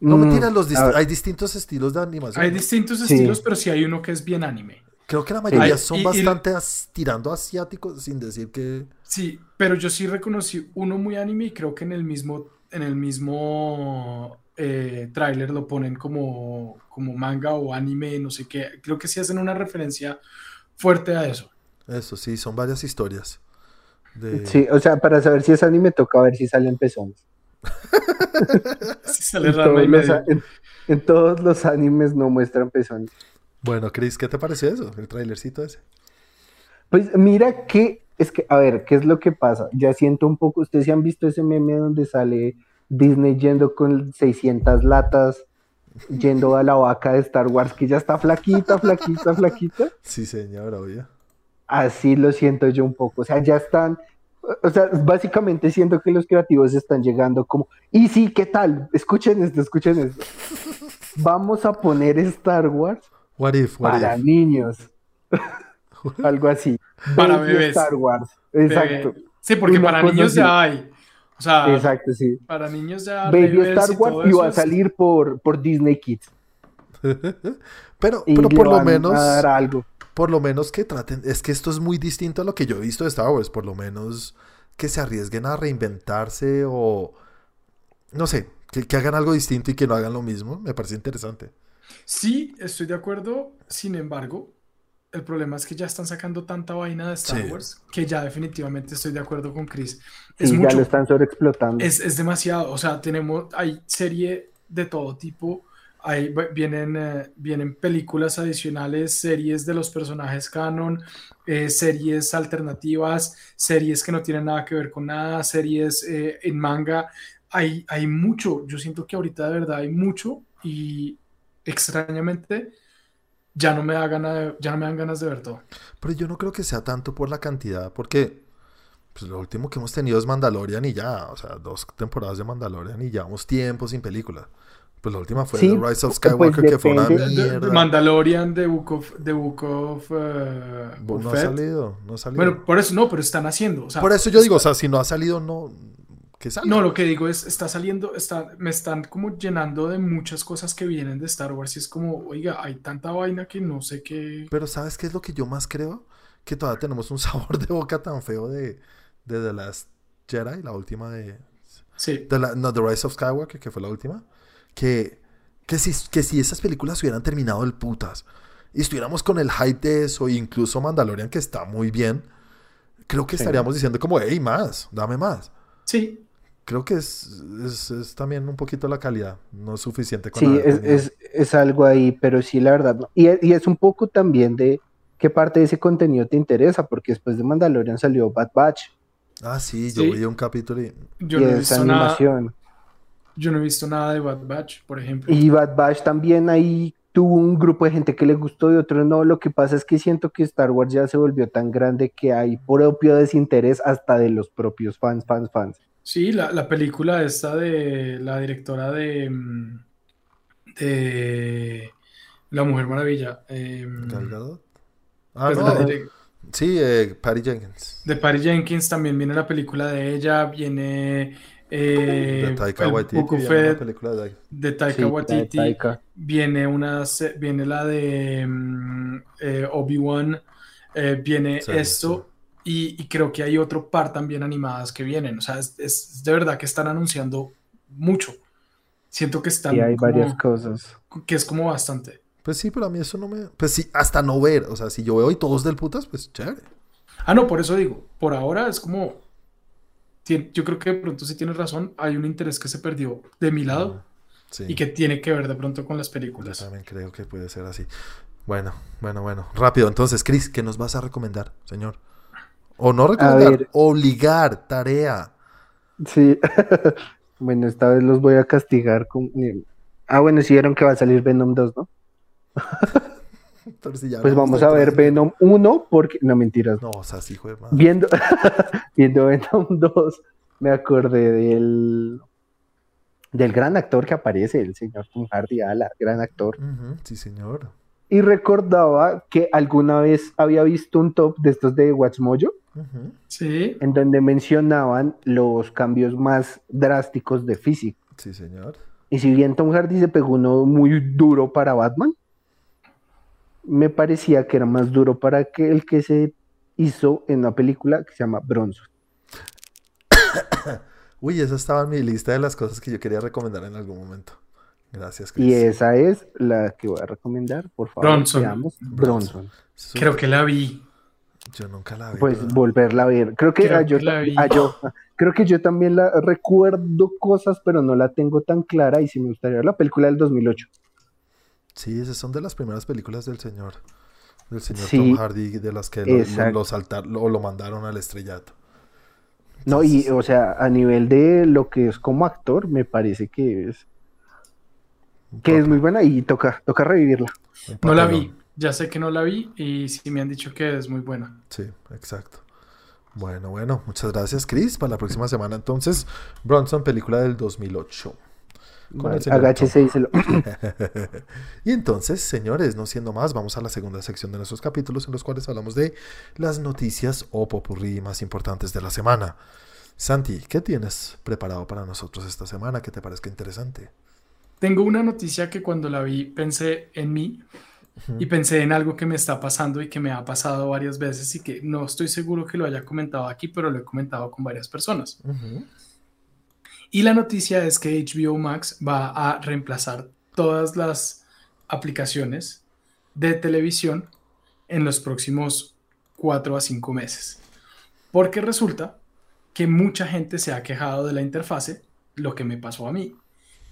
[SPEAKER 1] No me tiran los... hay distintos estilos de animación.
[SPEAKER 2] Hay distintos estilos, pero sí hay uno que es bien anime.
[SPEAKER 1] Creo que la mayoría son bastante tirando asiáticos, sin decir que...
[SPEAKER 2] Sí, pero yo sí reconocí uno muy anime y creo que en el mismo, en el mismo eh, tráiler lo ponen como, como manga o anime, no sé qué. Creo que sí hacen una referencia fuerte a eso.
[SPEAKER 1] Eso, sí, son varias historias.
[SPEAKER 3] Sí, o sea, para saber si es anime toca ver si salen pezones. *laughs*
[SPEAKER 2] si sale
[SPEAKER 3] en, en todos los animes no muestran pezones.
[SPEAKER 1] Bueno, Chris, ¿qué te pareció eso? El trailercito ese.
[SPEAKER 3] Pues mira que, es que, a ver, ¿qué es lo que pasa? Ya siento un poco, ustedes se han visto ese meme donde sale Disney yendo con 600 latas, yendo a la vaca de Star Wars, que ya está flaquita, flaquita, flaquita.
[SPEAKER 1] Sí, señor, obvio.
[SPEAKER 3] Así lo siento yo un poco, o sea, ya están, o sea, básicamente siento que los creativos están llegando como, y sí, ¿qué tal? Escuchen esto, escuchen esto. *laughs* Vamos a poner Star Wars
[SPEAKER 1] What if,
[SPEAKER 3] para niños. *laughs* Algo así.
[SPEAKER 2] Para bebés.
[SPEAKER 3] Star Wars. Exacto.
[SPEAKER 2] Sí, porque para niños ya hay. O sea,
[SPEAKER 3] Exacto, sí.
[SPEAKER 2] Para niños ya.
[SPEAKER 3] Baby Star Wars iba a salir por, por Disney Kids. *laughs*
[SPEAKER 1] pero, pero por lo menos.
[SPEAKER 3] algo.
[SPEAKER 1] Por lo menos que traten. Es que esto es muy distinto a lo que yo he visto de Star Wars. Por lo menos que se arriesguen a reinventarse o. No sé, que hagan algo distinto y que no hagan lo mismo. Me parece interesante.
[SPEAKER 2] Sí, estoy de acuerdo. Sin embargo, el problema es que ya están sacando tanta vaina de Star Wars que ya definitivamente estoy de acuerdo con Chris.
[SPEAKER 3] Es ya lo están sobreexplotando.
[SPEAKER 2] Es, es demasiado. O sea, tenemos, hay serie de todo tipo. Hay, vienen, eh, vienen películas adicionales, series de los personajes canon, eh, series alternativas, series que no tienen nada que ver con nada, series eh, en manga. Hay, hay mucho. Yo siento que ahorita de verdad hay mucho y extrañamente ya no me da ya no me dan ganas de ver todo.
[SPEAKER 1] Pero yo no creo que sea tanto por la cantidad, porque pues, lo último que hemos tenido es Mandalorian y ya, o sea, dos temporadas de Mandalorian y llevamos tiempo sin película. Pues la última fue The Rise of pues, Skywalker, que fue una mierda.
[SPEAKER 2] Mandalorian, The Book of... The Book of uh,
[SPEAKER 1] no ha salido, no ha salido.
[SPEAKER 2] Bueno, por eso no, pero están haciendo.
[SPEAKER 1] por eso yo digo, o sea, si no ha salido, no,
[SPEAKER 2] no, lo que digo es, está saliendo, está, me están como llenando de muchas cosas que vienen de Star Wars y es como, oiga, hay tanta vaina que no sé qué...
[SPEAKER 1] Pero ¿sabes qué es lo que yo más creo? Que todavía tenemos un *laughs* sabor de boca tan feo de, de The Last Jedi, la última de...
[SPEAKER 2] Sí.
[SPEAKER 1] no, The Rise of Skywalker, que fue la última. Que, que, si, que si esas películas hubieran terminado el putas y estuviéramos con el hype de eso, incluso Mandalorian, que está muy bien, creo que estaríamos diciendo como, hey, más, dame más.
[SPEAKER 2] Sí,
[SPEAKER 1] creo que es, es, también un poquito la calidad, no es suficiente.
[SPEAKER 3] Con sí, es, es, algo ahí, pero sí, la verdad. Y, y, es un poco también de qué parte de ese contenido te interesa, porque después de Mandalorian salió Bad Batch.
[SPEAKER 1] Ah, sí, yo vi un capítulo y...
[SPEAKER 2] Yo no he visto animación. Nada, yo no he visto nada de Bad Batch, por ejemplo.
[SPEAKER 3] Y Bad Batch también ahí tuvo un grupo de gente que le gustó y otros no. Lo que pasa es que siento que Star Wars ya se volvió tan grande que hay propio desinterés hasta de los propios fans, fans, fans.
[SPEAKER 2] Sí, la, la, película esta de la directora de, mm, de La Mujer Maravilla. Eh,
[SPEAKER 1] Ah, pues no. Sí, eh, Patty Jenkins.
[SPEAKER 2] De Patty Jenkins también viene la película de ella, viene Eh,
[SPEAKER 1] de Taika Waititi. Película de Taika.
[SPEAKER 2] de Taika
[SPEAKER 3] Sí,
[SPEAKER 2] Waititi.
[SPEAKER 3] Taika.
[SPEAKER 2] Viene, una, se- viene la de mm, eh, Obi-Wan. eh, viene
[SPEAKER 1] Sí,
[SPEAKER 2] esto. Y, y creo que hay otro par también animadas que vienen. O sea, es, es de verdad que están anunciando mucho. Siento que están
[SPEAKER 3] Y hay
[SPEAKER 2] como-
[SPEAKER 3] varias cosas.
[SPEAKER 2] que es como bastante.
[SPEAKER 1] Pues sí, pero a mí eso no me. Pues sí, hasta no ver. O sea, si yo veo y todos del putas, pues chévere.
[SPEAKER 2] Ah, no, por eso digo, por ahora es como, yo creo que de pronto sí tienes razón, hay un interés que se perdió de mi lado
[SPEAKER 1] Sí.
[SPEAKER 2] y que tiene que ver de pronto con las
[SPEAKER 1] Yo
[SPEAKER 2] películas.
[SPEAKER 1] también creo que puede ser así. Bueno, bueno, bueno. Rápido, entonces, Chris, ¿qué nos vas a recomendar, señor? O no recomendar, obligar, tarea.
[SPEAKER 3] Sí. *laughs* bueno, esta vez los voy a castigar con. eh, Ah, bueno, sí vieron que va a salir Venom 2, ¿no? *laughs* Pues vamos a ver Venom 1 porque. No, mentiras.
[SPEAKER 1] No, o sea, sí, hijo de madre.
[SPEAKER 3] Viendo, *laughs* viendo Venom 2, me acordé del. Del gran actor que aparece, el señor Tom Hardy, ala, gran actor.
[SPEAKER 1] Sí, señor.
[SPEAKER 3] Y recordaba que alguna vez había visto un top de estos de Watchmojo,
[SPEAKER 2] Sí,
[SPEAKER 3] en donde mencionaban los cambios más drásticos de físico.
[SPEAKER 1] Sí, señor.
[SPEAKER 3] Y si bien Tom Hardy se pegó uno muy duro para Batman, me parecía que era más duro para que el que se hizo en una película que se llama Bronson. *coughs*
[SPEAKER 1] Uy, esa estaba en mi lista de las cosas que yo quería recomendar en algún momento. Gracias, Chris.
[SPEAKER 3] Y esa es la que voy a recomendar, por favor.
[SPEAKER 2] Bronson.
[SPEAKER 3] veamos.
[SPEAKER 1] Bronson.
[SPEAKER 2] Creo que la vi.
[SPEAKER 1] Yo nunca la vi.
[SPEAKER 3] Pues volverla a ver. Creo que,
[SPEAKER 2] Creo
[SPEAKER 3] ah, yo,
[SPEAKER 2] que la vi.
[SPEAKER 3] ah, yo- creo que yo también la recuerdo cosas, pero no la tengo tan clara. Y si me gustaría ver la película del 2008.
[SPEAKER 1] Sí, esas son de las primeras películas del señor. Del señor
[SPEAKER 3] Sí,
[SPEAKER 1] Tom Hardy, de las que lo, lo,
[SPEAKER 3] exacto.
[SPEAKER 1] lo saltar- lo- lo mandaron al estrellato.
[SPEAKER 3] No, y o sea, a nivel de lo que es como actor, me parece que es que es muy buena y toca, toca revivirla.
[SPEAKER 2] No la vi, ya sé que no la vi y sí me han dicho que es muy buena.
[SPEAKER 1] Sí, exacto. Bueno, bueno, muchas gracias, Chris. Para la próxima semana, entonces, Bronson, película del 2008.
[SPEAKER 3] Vale, agáchese y se lo. *laughs* *laughs*
[SPEAKER 1] y entonces, señores, no siendo más, vamos a la segunda sección de nuestros capítulos en los cuales hablamos de las noticias o popurrí más importantes de la semana. Santi, ¿qué tienes preparado para nosotros esta semana que te parezca interesante?
[SPEAKER 2] Tengo una noticia que cuando la vi pensé en mí y pensé en algo que me está pasando y que me ha pasado varias veces y que no estoy seguro que lo haya comentado aquí, pero lo he comentado con varias personas.
[SPEAKER 1] Ujú.
[SPEAKER 2] Y la noticia es que HBO Max va a reemplazar todas las aplicaciones de televisión en los próximos cuatro a cinco meses. Porque resulta que mucha gente se ha quejado de la interfase, lo que me pasó a mí,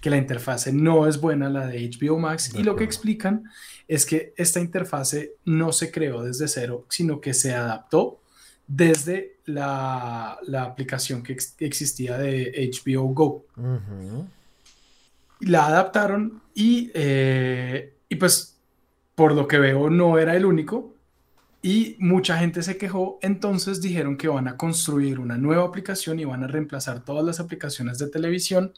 [SPEAKER 2] que la interfase no es buena, la de HBO Max,
[SPEAKER 1] De
[SPEAKER 2] y lo que explican es que esta interfase no se creó desde cero, sino que se adaptó desde la, la aplicación que ex- existía de HBO Go. La adaptaron y, eh, y pues por lo que veo no era el único y mucha gente se quejó, entonces dijeron que van a construir una nueva aplicación y van a reemplazar todas las aplicaciones de televisión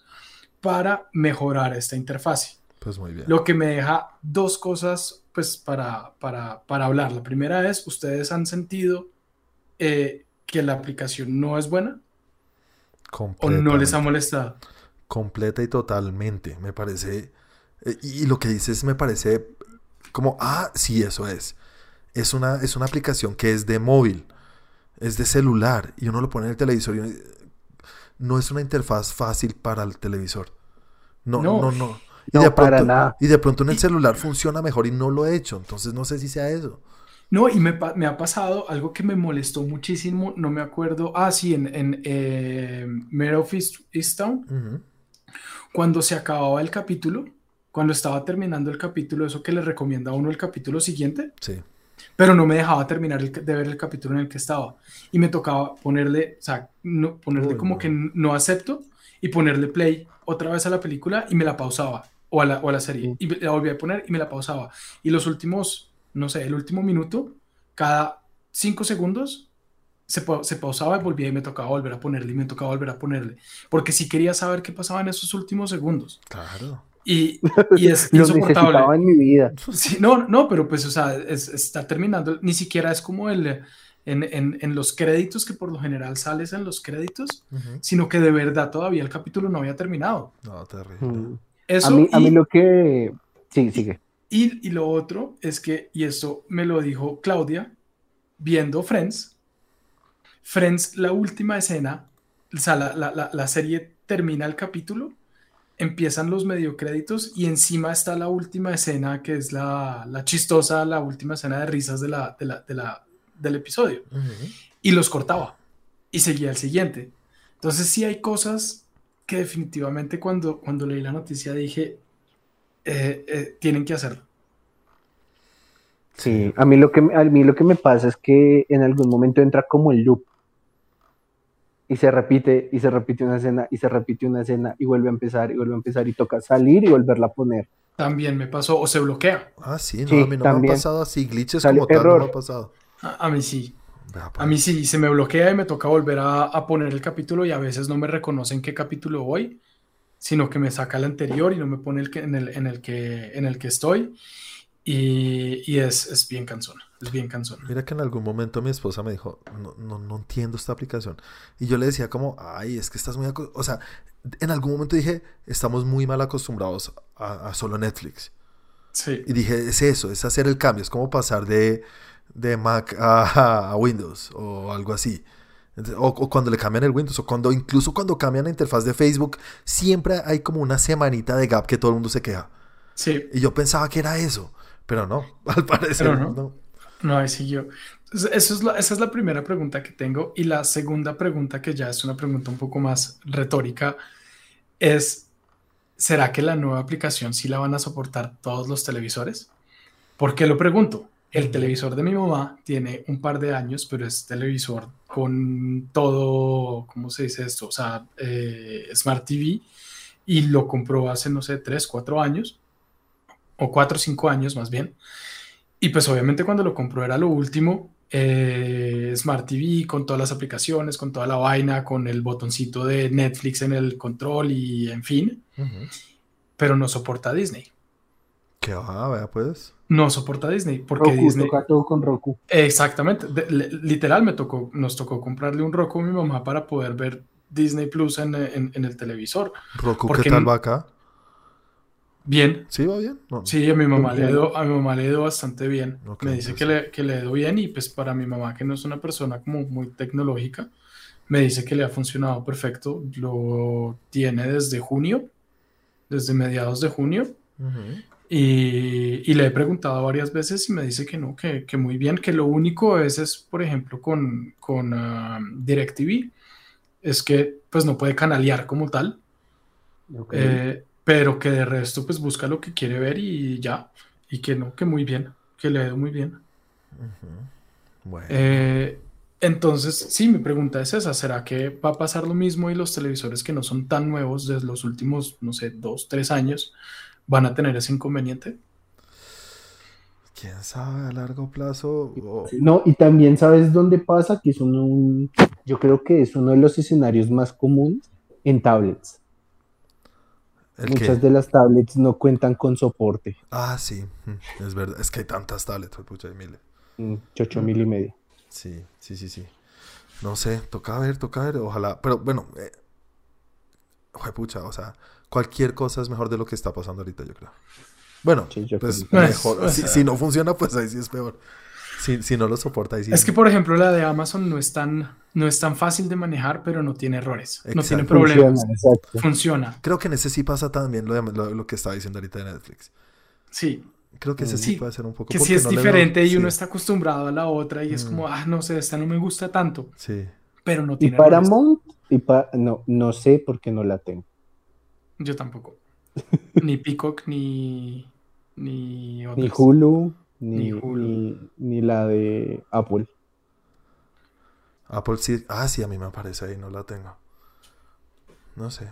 [SPEAKER 2] para mejorar esta interfase.
[SPEAKER 1] Pues muy bien.
[SPEAKER 2] Lo que me deja dos cosas pues para, para, para hablar. La primera es, ¿ustedes han sentido eh, que la aplicación no es buena o no les ha molestado?
[SPEAKER 1] Completa y totalmente. Me parece. eh, Y y lo que dices me parece como, ah, sí, eso es. Es una, es una aplicación que es de móvil, es de celular, y uno lo pone en el televisor y no es una interfaz fácil para el televisor. No, no,
[SPEAKER 2] No.
[SPEAKER 1] no. no. Y,
[SPEAKER 3] No,
[SPEAKER 1] de
[SPEAKER 3] para
[SPEAKER 1] pronto,
[SPEAKER 3] nada.
[SPEAKER 1] y de pronto en el celular funciona mejor y no lo he hecho. Entonces no sé si sea eso.
[SPEAKER 2] No, y me, ha pasado algo que me molestó muchísimo, no me acuerdo, ah, sí, en, en eh, Mare of East- Easttown, cuando se acababa el capítulo, cuando estaba terminando el capítulo, eso que le recomienda a uno el capítulo siguiente,
[SPEAKER 1] Sí.
[SPEAKER 2] pero no me dejaba terminar el- de ver el capítulo en el que estaba. Y me tocaba ponerle, o sea, no- ponerle
[SPEAKER 1] Uy,
[SPEAKER 2] como
[SPEAKER 1] no.
[SPEAKER 2] que no acepto y ponerle play otra vez a la película y me la pausaba, o a la, o a la serie, y la volví a poner y me la pausaba. Y los últimos, no sé, el último minuto, cada cinco segundos, se, pa- se pausaba y volvía y me tocaba volver a ponerle y me tocaba volver a ponerle. Porque sí quería saber qué pasaba en esos últimos segundos.
[SPEAKER 1] Claro.
[SPEAKER 2] Y, *laughs* y es insoportable.
[SPEAKER 3] en mi vida.
[SPEAKER 2] Sí, no, no, pero pues, o sea, es- está terminando, ni siquiera es como el, en, los créditos, que por lo general sales en los créditos, sino que de verdad todavía el capítulo no había terminado.
[SPEAKER 1] No, terrible. Mm.
[SPEAKER 3] Eso, a, mí, a mí lo que... Sí, sigue.
[SPEAKER 2] Y, y, lo otro es que, y esto me lo dijo Claudia, viendo Friends, Friends, la última escena, o sea, la, la, la serie termina el capítulo empiezan los mediocréditos y encima está la última escena que es la, la chistosa, la última escena de risas de la, de la, de la del episodio. Y los cortaba y seguía el siguiente. Entonces sí hay cosas que definitivamente cuando, cuando leí la noticia dije, eh, eh, tienen que hacerlo.
[SPEAKER 3] Sí, a mí, lo que, a mí lo que me pasa es que en algún momento entra como el loop y se repite y se repite una escena y se repite una escena y vuelve a empezar y vuelve a empezar y toca salir y volverla a poner.
[SPEAKER 2] También me pasó o se bloquea.
[SPEAKER 1] Ah, sí, no, a mí no me ha pasado así, glitches como tal no me ha pasado.
[SPEAKER 2] A, mí sí. A pues. mí sí, se me bloquea y me toca volver a, poner el capítulo y a veces no me reconoce en qué capítulo voy, sino que me saca el anterior y no me pone el que, en, el, en, el que, en el que estoy. Y, y es, es bien cansón. Es bien cansón.
[SPEAKER 1] Mira que en algún momento mi esposa me dijo, no, no, no entiendo esta aplicación. Y yo le decía como, ay, es que estás muy... O sea, en algún momento dije, estamos muy mal acostumbrados a, solo Netflix.
[SPEAKER 2] Sí.
[SPEAKER 1] Y dije, es eso, es hacer el cambio, es como pasar de, de Mac a, a, Windows o algo así. O, o, cuando le cambian el Windows, o cuando incluso cuando cambian la interfaz de Facebook, siempre hay como una semanita de gap que todo el mundo se queja.
[SPEAKER 2] Sí.
[SPEAKER 1] Y yo pensaba que era eso, pero no, *laughs* al parecer no.
[SPEAKER 2] No, ahí siguió. Eso es esa es la primera pregunta que tengo. Y la segunda pregunta, que ya es una pregunta un poco más retórica, es, ¿será que la nueva aplicación sí la van a soportar todos los televisores? ¿Por qué lo pregunto? El televisor de mi mamá tiene un par de años, pero es televisor con todo, ¿cómo se dice esto? O sea, eh, Smart TV y lo compró hace, no sé, tres, cuatro años, o cuatro o cinco años más bien. Y pues obviamente cuando lo compró era lo último, eh, Smart TV con todas las aplicaciones, con toda la vaina, con el botoncito de Netflix en el control y en fin, pero no soporta Disney.
[SPEAKER 1] ¿Qué va? Vea pues.
[SPEAKER 2] No soporta Disney porque
[SPEAKER 3] Roku,
[SPEAKER 2] Disney
[SPEAKER 3] toca todo con Roku.
[SPEAKER 2] Exactamente, literal me tocó, nos tocó comprarle un Roku a mi mamá para poder ver Disney Plus en, el televisor.
[SPEAKER 1] Roku, ¿qué tal va acá?
[SPEAKER 2] Bien.
[SPEAKER 1] ¿Sí va bien?
[SPEAKER 2] Sí, a mi mamá le dio, a mi mamá le dio bastante bien. me dice que le, que le dio bien y pues para mi mamá que no es una persona como muy tecnológica, me dice que le ha funcionado perfecto. Lo tiene desde junio, desde mediados de junio. Y, y, le he preguntado varias veces y me dice que no, que, que muy bien, que lo único es, es por ejemplo, con, con uh, DirecTV, es que pues no puede canalear como tal. Eh, pero que de resto pues busca lo que quiere ver y ya, y que no, que muy bien, que le dio muy bien. Eh, entonces, sí, mi pregunta es esa, ¿será que va a pasar lo mismo y los televisores que no son tan nuevos desde los últimos, no sé, dos, tres años, van a tener ese inconveniente?
[SPEAKER 1] ¿Quién sabe a largo plazo?
[SPEAKER 3] No, y también sabes dónde pasa, que es un, yo creo que es uno de los escenarios más comunes en tablets. Muchas de las tablets no cuentan con soporte.
[SPEAKER 1] Ah, sí, mm, es verdad. Es que hay tantas tablets, pucha, hay miles.
[SPEAKER 3] Mm, ocho mil y medio.
[SPEAKER 1] Sí, sí, sí, sí. No sé, toca ver, toca ver, ojalá. Pero bueno, eh, pucha, o sea, cualquier cosa es mejor de lo que está pasando ahorita, yo creo. Bueno, pues mejor. si, no funciona, pues ahí sí es peor. Si, no lo soporta, ahí sí.
[SPEAKER 2] Es que, por ejemplo, la de Amazon no es tan, no es tan fácil de manejar, pero no tiene errores. No tiene problemas. Funciona,
[SPEAKER 1] Creo que en ese sí pasa también lo, lo, que estaba diciendo ahorita de Netflix.
[SPEAKER 2] Sí.
[SPEAKER 1] Creo que ese sí, puede ser un poco.
[SPEAKER 2] Que sí es diferente y uno está acostumbrado a la otra y es mm. como, ah, no sé, esta no me gusta tanto.
[SPEAKER 1] Sí.
[SPEAKER 2] Pero no tiene.
[SPEAKER 3] Y Paramount, y no, no sé por qué no la tengo.
[SPEAKER 2] Yo tampoco. *laughs* ni Peacock, ni. Ni,
[SPEAKER 3] ni Hulu. Ni, ni, la de Apple.
[SPEAKER 1] Apple sí. Ah, sí, a mí me aparece ahí, no la tengo. No sé.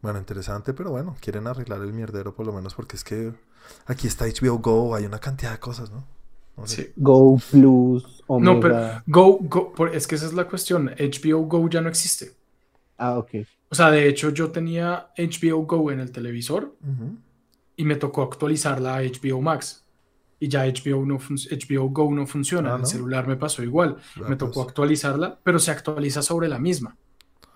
[SPEAKER 1] Bueno, interesante, pero bueno, quieren arreglar el mierdero por lo menos porque es que aquí está HBO Go, hay una cantidad de cosas, ¿no?
[SPEAKER 2] sí.
[SPEAKER 3] Go Plus, Omega.
[SPEAKER 2] No, pero Go, Go, es que esa es la cuestión. HBO Go ya no existe.
[SPEAKER 3] Ah, ok.
[SPEAKER 2] O sea, de hecho, yo tenía HBO Go en el televisor y me tocó actualizar la HBO Max. y ya HBO, no HBO Go no funciona. Ah, el celular me pasó igual. me tocó actualizarla, pero se actualiza sobre la misma.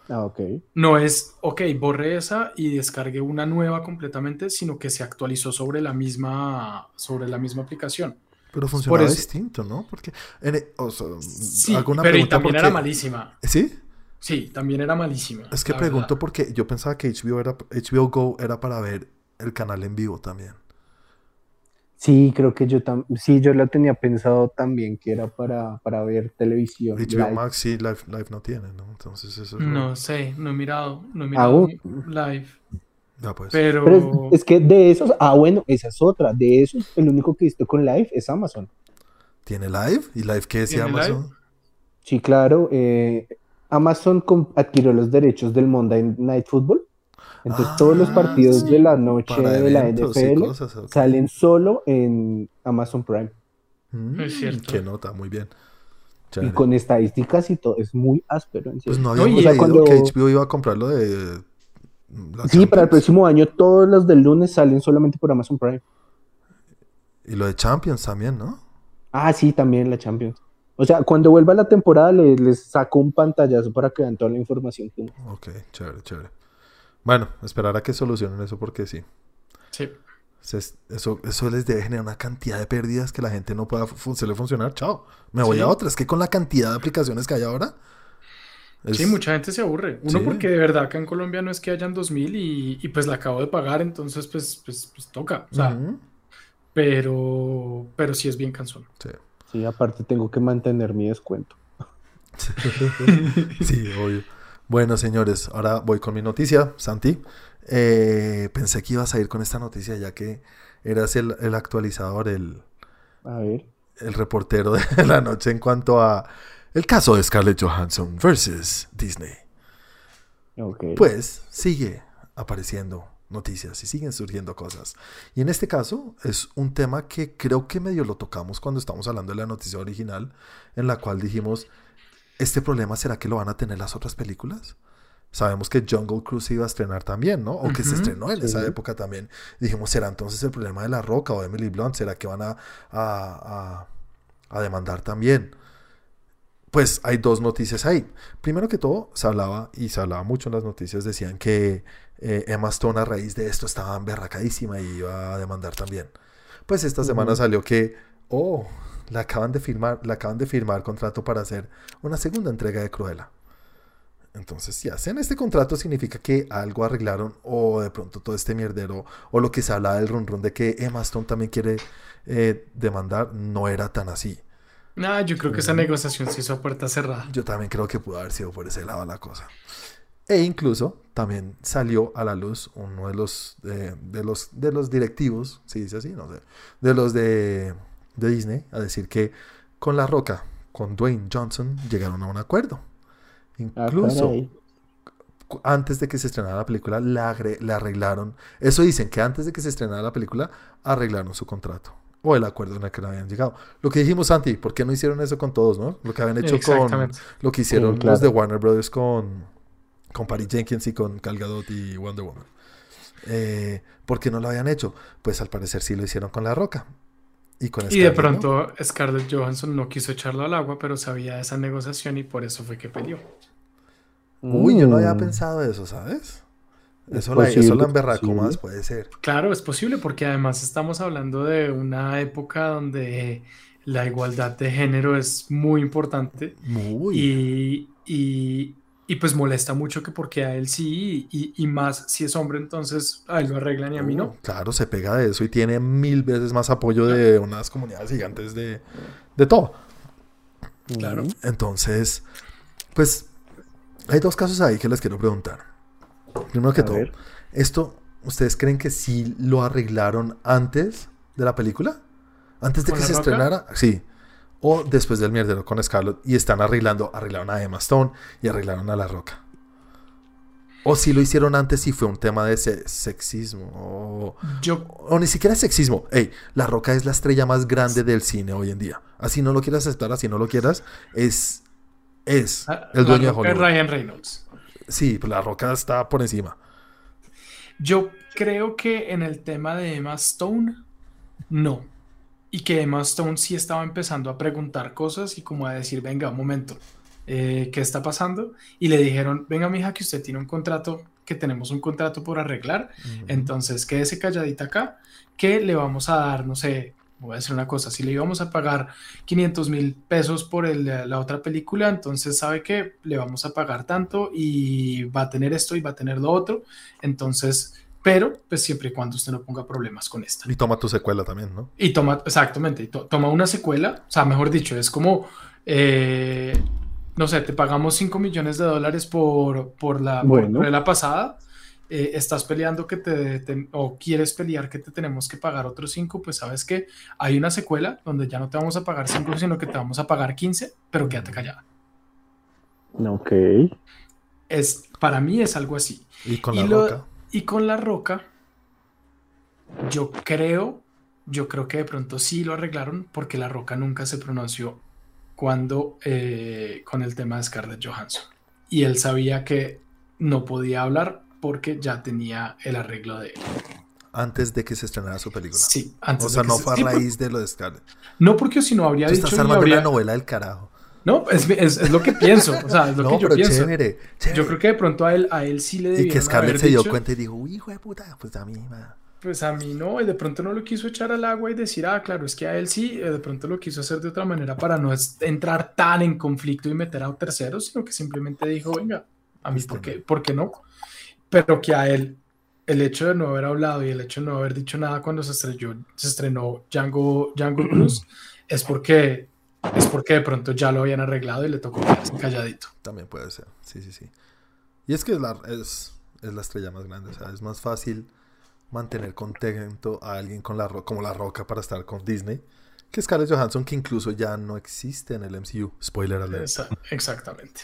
[SPEAKER 3] Ah, ok.
[SPEAKER 2] No es, ok, borré esa y descargué una nueva completamente, sino que se actualizó sobre la misma, sobre la misma aplicación.
[SPEAKER 1] Pero funcionaba distinto, ¿no? Porque, e,
[SPEAKER 2] sí, pero también era malísima.
[SPEAKER 1] ¿Sí?
[SPEAKER 2] Sí, también era malísima.
[SPEAKER 1] Es que pregunto porque yo pensaba que HBO, era, HBO Go era para ver el canal en vivo también.
[SPEAKER 3] Sí, creo que yo también, sí, yo lo tenía pensado también que era para, para ver televisión.
[SPEAKER 1] HBO Max sí, live, live, no tiene, ¿no? Entonces eso es
[SPEAKER 2] No sé, no he mirado, no he mirado live.
[SPEAKER 1] Ya pues.
[SPEAKER 2] Pero...
[SPEAKER 3] es, que de esos, ah bueno, esa es otra, de esos el único que he visto con live es Amazon.
[SPEAKER 1] ¿Tiene live? ¿Y live qué decía Amazon?
[SPEAKER 3] Sí, claro, eh, Amazon adquirió los derechos del Monday Night Football entonces todos los ah, partidos de la noche de la NFL salen solo en Amazon Prime.
[SPEAKER 2] Mm, es cierto.
[SPEAKER 1] Qué nota, muy bien.
[SPEAKER 3] Y con estadísticas y todo, es muy áspero. En
[SPEAKER 1] pues no habíamos leído que HBO iba a comprarlo de...
[SPEAKER 3] Sí, para el próximo año todos los del lunes salen solamente por Amazon Prime.
[SPEAKER 1] Y lo de Champions también, ¿no?
[SPEAKER 3] Ah, sí, también la Champions. O sea, cuando vuelva la temporada les, saco un pantallazo para que vean toda la información.
[SPEAKER 1] Ok, chévere, chévere. Bueno, esperar a que solucionen eso porque sí.
[SPEAKER 2] Sí.
[SPEAKER 1] Eso, eso les debe generar una cantidad de pérdidas que la gente no pueda hacerle funcionar. Chao. Me voy a otra. Es que con la cantidad de aplicaciones que hay ahora.
[SPEAKER 2] Sí, mucha gente se aburre. Uno, porque de verdad acá en Colombia no es que hayan 2000 y, y pues la acabo de pagar, entonces pues, pues, pues toca. O sea, pero, pero sí es bien cansón.
[SPEAKER 1] Sí.
[SPEAKER 3] Sí, aparte tengo que mantener mi descuento.
[SPEAKER 1] sí, obvio. Bueno, señores, ahora voy con mi noticia, Santi. Eh, pensé que ibas a ir con esta noticia ya que eras el, actualizador, el, el reportero de *laughs* la noche en cuanto a el caso de Scarlett Johansson versus Disney. Pues sigue apareciendo noticias y siguen surgiendo cosas. Y en este caso es un tema que creo que medio lo tocamos cuando estamos hablando de la noticia original, en la cual dijimos, ¿este problema será que lo van a tener las otras películas? Sabemos que Jungle Cruise iba a estrenar también, ¿no? O que se estrenó en esa época también. Dijimos, ¿será entonces el problema de La Roca o Emily Blunt? ¿Será que van a, a, a, demandar también? Pues hay dos noticias ahí. Primero que todo, se hablaba, y se hablaba mucho en las noticias, decían que eh, Emma Stone a raíz de esto estaba emberracadísima y iba a demandar también. Pues esta semana salió que, oh, la acaban de firmar, la acaban de firmar contrato para hacer una segunda entrega de Cruella. Entonces, si hacen este contrato significa que algo arreglaron o de pronto todo este mierdero o lo que se hablaba del run run de que Emma Stone también quiere eh, demandar no era tan así.
[SPEAKER 2] No, yo creo que esa negociación se hizo a puerta cerrada.
[SPEAKER 1] Yo también creo que pudo haber sido por ese lado la cosa. E incluso también salió a la luz uno de los, de, los, de los directivos, si dice así, no sé, de los de de Disney a decir que con La Roca, con Dwayne Johnson, llegaron a un acuerdo. Incluso ah, antes de que se estrenara la película, le, arreglaron. Eso dicen que antes de que se estrenara la película, arreglaron su contrato. O el acuerdo en el que no habían llegado. Lo que dijimos, Santi, ¿por qué no hicieron eso con todos, no? Lo que habían hecho con. Lo que hicieron los de Warner Brothers con. Con Patty Jenkins y con Gal Gadot y Wonder Woman. Eh, ¿Por qué no lo habían hecho? Pues al parecer sí lo hicieron con La Roca. Y,
[SPEAKER 2] de pronto Scarlett Johansson no quiso echarlo al agua, pero sabía de esa negociación y por eso fue que peleó.
[SPEAKER 1] Uy, yo no había mm. pensado eso, ¿sabes? Eso, la, eso la más puede ser.
[SPEAKER 2] Claro, es posible porque además estamos hablando de una época donde la igualdad de género es muy importante. Muy. y, y pues molesta mucho que porque a él sí y, más si es hombre, entonces a él lo arreglan y a mí no.
[SPEAKER 1] Claro, se pega de eso y tiene mil veces más apoyo de unas comunidades gigantes de, de todo.
[SPEAKER 2] Claro.
[SPEAKER 1] Entonces, pues hay dos casos ahí que les quiero preguntar. Primero que todo, ¿esto ustedes creen que sí lo arreglaron antes de la película? ¿Antes de que se estrenara? Sí o después del mierdero con Scarlett y están arreglando, arreglaron a Emma Stone y arreglaron a La Roca. O si lo hicieron antes y fue un tema de sexismo. O,
[SPEAKER 2] Yo...
[SPEAKER 1] o ni siquiera sexismo. Ey, La Roca es la estrella más grande del cine hoy en día. Así no lo quieras aceptar, así no lo quieras, es, es el dueño de Hollywood.
[SPEAKER 2] Ryan Reynolds.
[SPEAKER 1] Sí, pues La Roca está por encima.
[SPEAKER 2] Yo creo que en el tema de Emma Stone, no. Y que Emma Stone sí estaba empezando a preguntar cosas y como a decir, venga, un momento, eh, ¿qué está pasando? Y le dijeron, venga, mija, que usted tiene un contrato, que tenemos un contrato por arreglar, entonces quédese calladita acá, que le vamos a dar, no sé, voy a decir una cosa, si le íbamos a pagar 500 mil pesos por la otra película, entonces sabe que le vamos a pagar tanto y va a tener esto y va a tener lo otro, entonces, pero pues siempre y cuando usted no ponga problemas con esta.
[SPEAKER 1] Y toma tu secuela también, ¿no?
[SPEAKER 2] Y toma, exactamente, toma una secuela, o sea, mejor dicho, es como... Eh, no sé, te pagamos 5 millones de dólares por, por la, la pasada, eh, estás peleando que te, o quieres pelear que te tenemos que pagar otros 5, pues sabes que hay una secuela donde ya no te vamos a pagar 5, sino que te vamos a pagar 15, pero quédate callada.
[SPEAKER 3] Ok.
[SPEAKER 2] Es, para mí es algo así.
[SPEAKER 1] Y con la roca.
[SPEAKER 2] Y con la roca, yo creo, yo creo que de pronto sí lo arreglaron porque la roca nunca se pronunció cuando eh, con el tema de Scarlett Johansson. Y él sabía que no podía hablar porque ya tenía el arreglo de él.
[SPEAKER 1] Antes de que se estrenara su película.
[SPEAKER 2] Sí, antes
[SPEAKER 1] O sea, no fue a raíz de lo de Scarlett.
[SPEAKER 2] No, porque si no habría dicho.
[SPEAKER 1] Estás armando la novela del carajo.
[SPEAKER 2] No, es, es, lo que pienso. O sea, es lo *laughs* que yo pienso. Chévere, Yo creo que de pronto a él, a él sí le debieron
[SPEAKER 1] Y que Scarlett se dio cuenta y dijo, hijo de puta, pues a mí, man.
[SPEAKER 2] Pues a mí no, y de pronto no lo quiso echar al agua y decir, ah, claro, es que a él sí, eh, de pronto lo quiso hacer de otra manera para no entrar tan en conflicto y meter a terceros, sino que simplemente dijo, venga, a mí, ¿por qué, ¿por qué no? Pero que a él, el hecho de no haber hablado y el hecho de no haber dicho nada cuando se, estrelló, se estrenó Django, Django Cruz, *clears throat* es porque, es porque de pronto ya lo habían arreglado y le tocó quedarse calladito.
[SPEAKER 1] También puede ser, sí, sí, sí. Y es que es la, es, es la estrella más grande, o sea, es más fácil mantener contento a alguien con la como La Roca para estar con Disney, que es Scarlett Johansson, que incluso ya no existe en el MCU. Spoiler alert.
[SPEAKER 2] exactamente.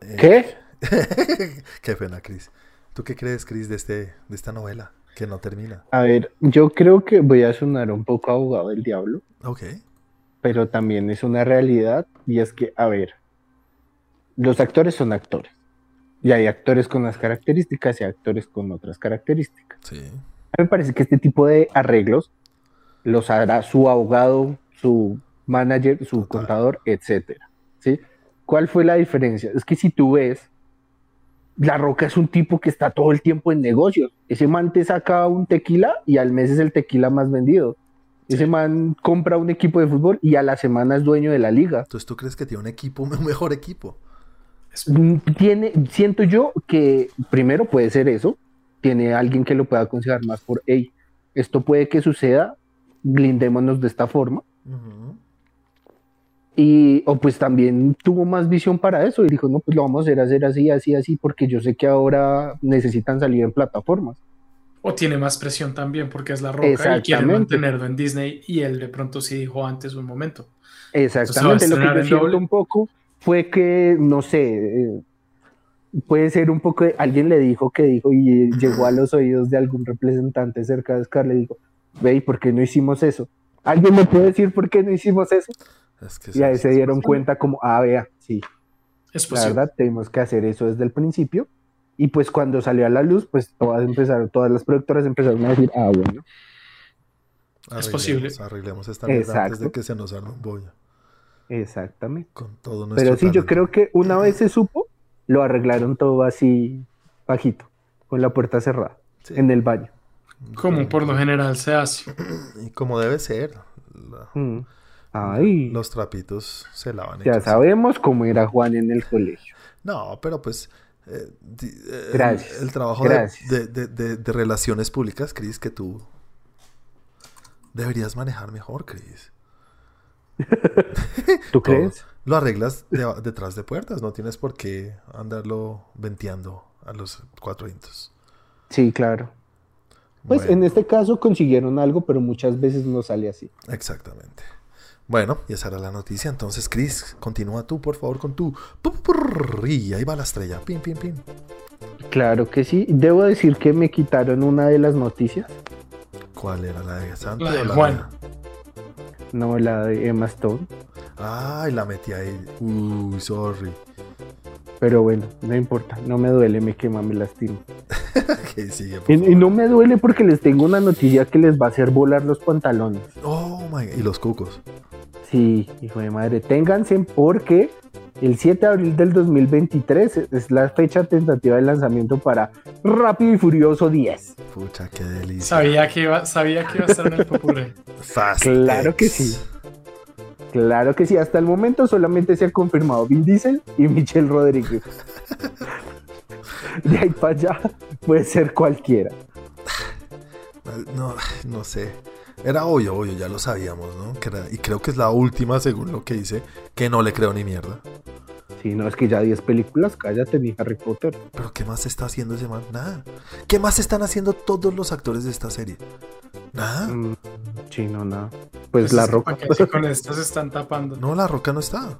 [SPEAKER 3] Eh, ¿Qué? *laughs*
[SPEAKER 1] qué pena, Chris. ¿Tú qué crees, Chris, de, este, de esta novela que no termina?
[SPEAKER 3] A ver, yo creo que voy a sonar un poco abogado del diablo.
[SPEAKER 1] Ok.
[SPEAKER 3] Pero también es una realidad y es que, a ver, los actores son actores. Y hay actores con unas características y actores con otras características.
[SPEAKER 1] Sí.
[SPEAKER 3] A mí me parece que este tipo de arreglos los hará su abogado, su manager, su contador, etcétera. ¿sí? ¿Cuál fue la diferencia? Es que si tú ves, La Roca es un tipo que está todo el tiempo en negocios. Ese man te saca un tequila y al mes es el tequila más vendido. Ese man compra un equipo de fútbol y a la semana es dueño de la liga.
[SPEAKER 1] Entonces, ¿tú crees que tiene un equipo, *laughs* un mejor equipo?
[SPEAKER 3] Mm, tiene, siento yo que primero puede ser eso, tiene alguien que lo pueda aconsejar más por, hey, esto puede que suceda, blindémonos de esta forma. Y, o pues también tuvo más visión para eso y dijo, no, pues lo vamos a hacer, hacer así, así, así, porque yo sé que ahora necesitan salir en plataformas.
[SPEAKER 2] O tiene más presión también porque es la roca y quiere mantenerlo en Disney y él de pronto sí dijo antes un momento.
[SPEAKER 3] Exactamente, lo que yo siento un poco fue que, no sé, eh, puede ser un poco, alguien le dijo que dijo y llegó a los oídos de algún representante cerca de Scar, le dijo, ve, ¿y por qué no hicimos eso? ¿Alguien me puede decir por qué no hicimos eso? y ahí se dieron cuenta como, ah, vea, sí.
[SPEAKER 2] Es
[SPEAKER 3] La verdad, tenemos que hacer eso desde el principio. Y pues cuando salió a la luz, pues todas empezaron, todas las productoras empezaron a decir, ah, bueno.
[SPEAKER 2] es posible.
[SPEAKER 1] Arreglemos esta verdad antes de que se nos arme un bollo.
[SPEAKER 3] Exactamente.
[SPEAKER 1] Con todo
[SPEAKER 3] Pero sí, yo creo que una vez se supo, lo arreglaron todo así bajito, con la puerta cerrada, en el baño.
[SPEAKER 2] Como por lo general se hace. *clears throat*
[SPEAKER 1] Y como debe ser.
[SPEAKER 3] Mm. Ay.
[SPEAKER 1] Los trapitos se lavan.
[SPEAKER 3] Ya sabemos cómo era Juan en el colegio.
[SPEAKER 1] No, pero pues... Eh,
[SPEAKER 3] Gracias.
[SPEAKER 1] El, trabajo De, de, relaciones públicas, Cris, que tú deberías manejar mejor, Cris. *laughs*
[SPEAKER 3] ¿Tú crees?
[SPEAKER 1] Lo arreglas detrás de puertas, no tienes por qué andarlo venteando a los cuatro vientos.
[SPEAKER 3] Sí, claro. Pues en este caso consiguieron algo, pero muchas veces no sale así.
[SPEAKER 1] Exactamente. Bueno, y esa era la noticia. Entonces, Chris, continúa tú, por favor, con tu... Y ahí va la estrella. Pin, pin, pin.
[SPEAKER 3] Claro que sí. Debo decir que me quitaron una de las noticias.
[SPEAKER 1] ¿Cuál era? ¿La de Santo?
[SPEAKER 2] La de Juan.
[SPEAKER 3] No, la de Emma Stone.
[SPEAKER 1] Ay, la metí ahí. Uy, sorry.
[SPEAKER 3] Pero bueno, no importa, no me duele, me quema, me lastimo. *laughs*
[SPEAKER 1] sigue,
[SPEAKER 3] y, no me duele porque les tengo una noticia que les va a hacer volar los pantalones.
[SPEAKER 1] Oh, my Y los cucos.
[SPEAKER 3] Sí, hijo de madre, ténganse porque el 7 de abril del 2023 es la fecha tentativa de lanzamiento para Rápido y Furioso 10.
[SPEAKER 1] Pucha, qué delicia.
[SPEAKER 2] Sabía que iba, sabía que iba a estar en el popurrí. *laughs*
[SPEAKER 1] Fast
[SPEAKER 3] Claro que sí. Claro que sí, hasta el momento solamente se ha confirmado Vin Diesel y Michelle Rodríguez. De ahí para allá puede ser cualquiera.
[SPEAKER 1] No, no sé. Era obvio, obvio, ya lo sabíamos, ¿no? Que era- y creo que es la última, según lo que dice, que no le creo ni mierda.
[SPEAKER 3] Si no es que ya 10 películas, cállate ni Harry Potter.
[SPEAKER 1] Pero ¿qué más está haciendo ese man? Nada. ¿Qué más están haciendo todos los actores de esta serie? Nada.
[SPEAKER 3] Mm, sí, no, nada. Pues,
[SPEAKER 2] Pues
[SPEAKER 3] la
[SPEAKER 2] es que
[SPEAKER 3] roca.
[SPEAKER 2] con esto se están tapando.
[SPEAKER 1] No, la roca no está.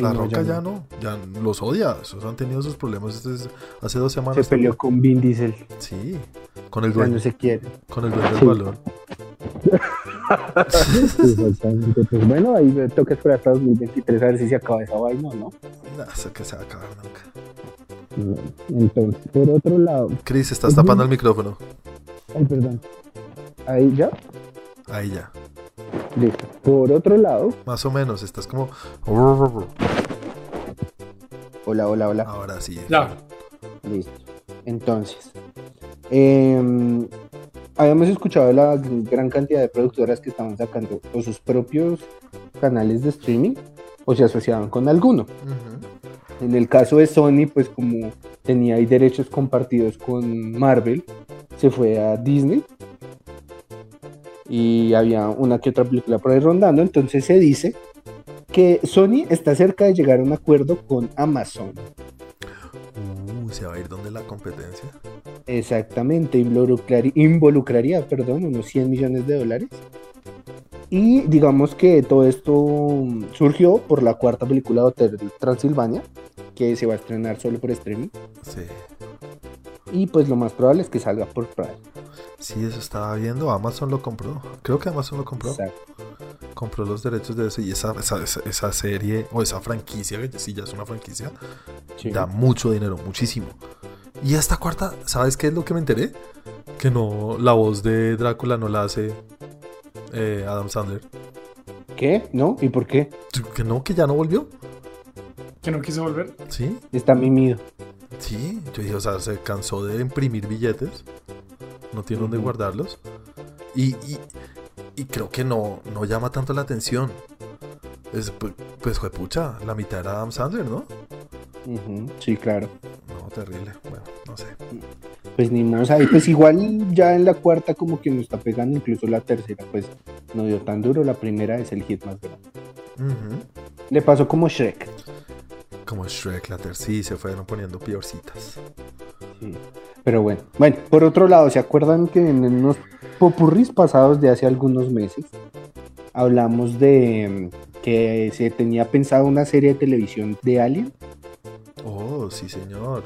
[SPEAKER 3] Sí,
[SPEAKER 1] la
[SPEAKER 3] no,
[SPEAKER 1] roca ya
[SPEAKER 3] no.
[SPEAKER 1] no. Ya los odia. Esos han tenido sus problemas desde hace dos
[SPEAKER 3] Se
[SPEAKER 1] semanas.
[SPEAKER 3] peleó con Vin Diesel.
[SPEAKER 1] Sí. Con el dueño.
[SPEAKER 3] no se quiere.
[SPEAKER 1] Con el dueño
[SPEAKER 3] Sí.
[SPEAKER 1] del balón. *laughs*
[SPEAKER 3] Sí, exactamente. Pues bueno, ahí me toca esperar hasta 2023 a ver si se acaba esa vaina o no.
[SPEAKER 1] Nah, eso que se va a acabar nunca.
[SPEAKER 3] Entonces, por otro lado,
[SPEAKER 1] Chris, estás tapando el micrófono.
[SPEAKER 3] ay, perdón. Ahí ya,
[SPEAKER 1] Ahí ya.
[SPEAKER 3] listo. Por otro lado,
[SPEAKER 1] Más o menos. Estás como.
[SPEAKER 3] hola, hola, hola.
[SPEAKER 1] Ahora sí.
[SPEAKER 2] Ya.
[SPEAKER 3] Listo. Entonces, em, habíamos escuchado la gran cantidad de productoras que estaban sacando o sus propios canales de streaming o se asociaban con alguno. En el caso de Sony, pues como tenía ahí derechos compartidos con Marvel, se fue a Disney y había una que otra película por ahí rondando, entonces se dice que Sony está cerca de llegar a un acuerdo con Amazon.
[SPEAKER 1] Uh, se va a ir donde la competencia.
[SPEAKER 3] Exactamente, involucraría, involucraría perdón, unos 100 millones de dólares. Y digamos que todo esto surgió por la cuarta película de Hotel Transilvania, que se va a estrenar solo por streaming.
[SPEAKER 1] Sí.
[SPEAKER 3] Y pues lo más probable es que salga por Prime.
[SPEAKER 1] Sí, eso estaba viendo. Amazon lo compró. Creo que Amazon lo compró.
[SPEAKER 3] Exacto.
[SPEAKER 1] Compró los derechos de eso. Y esa, esa, esa, esa serie, o esa franquicia, que sí ya es una franquicia,
[SPEAKER 3] Sí.
[SPEAKER 1] da mucho dinero, muchísimo. Y esta cuarta, ¿sabes qué es lo que me enteré? Que no, la voz de Drácula no la hace eh, Adam Sandler.
[SPEAKER 3] ¿Qué? ¿No? ¿Y por qué?
[SPEAKER 1] Que no, que ya no volvió.
[SPEAKER 2] Que no quiso volver.
[SPEAKER 1] Sí,
[SPEAKER 3] Está mimido.
[SPEAKER 1] Sí. Yo dije, o sea, se cansó de imprimir billetes. No tiene dónde guardarlos. Y, y, y creo que no, no llama tanto la atención. Es, pues, pues, juepucha, la mitad era Adam Sandler, ¿no?
[SPEAKER 3] Sí, claro.
[SPEAKER 1] No, terrible. Bueno, no sé.
[SPEAKER 3] Pues ni más ahí, pues igual ya en la cuarta como que nos está pegando, incluso la tercera, pues no dio tan duro, la primera es el hit más grande. Le pasó como Shrek.
[SPEAKER 1] Como Shrek, la ter sí, se fueron poniendo peorcitas.
[SPEAKER 3] Sí. Pero bueno, bueno, por otro lado, ¿se acuerdan que en unos popurris pasados de hace algunos meses hablamos de mm, que se tenía pensado una serie de televisión de Alien?
[SPEAKER 1] Oh, sí, señor.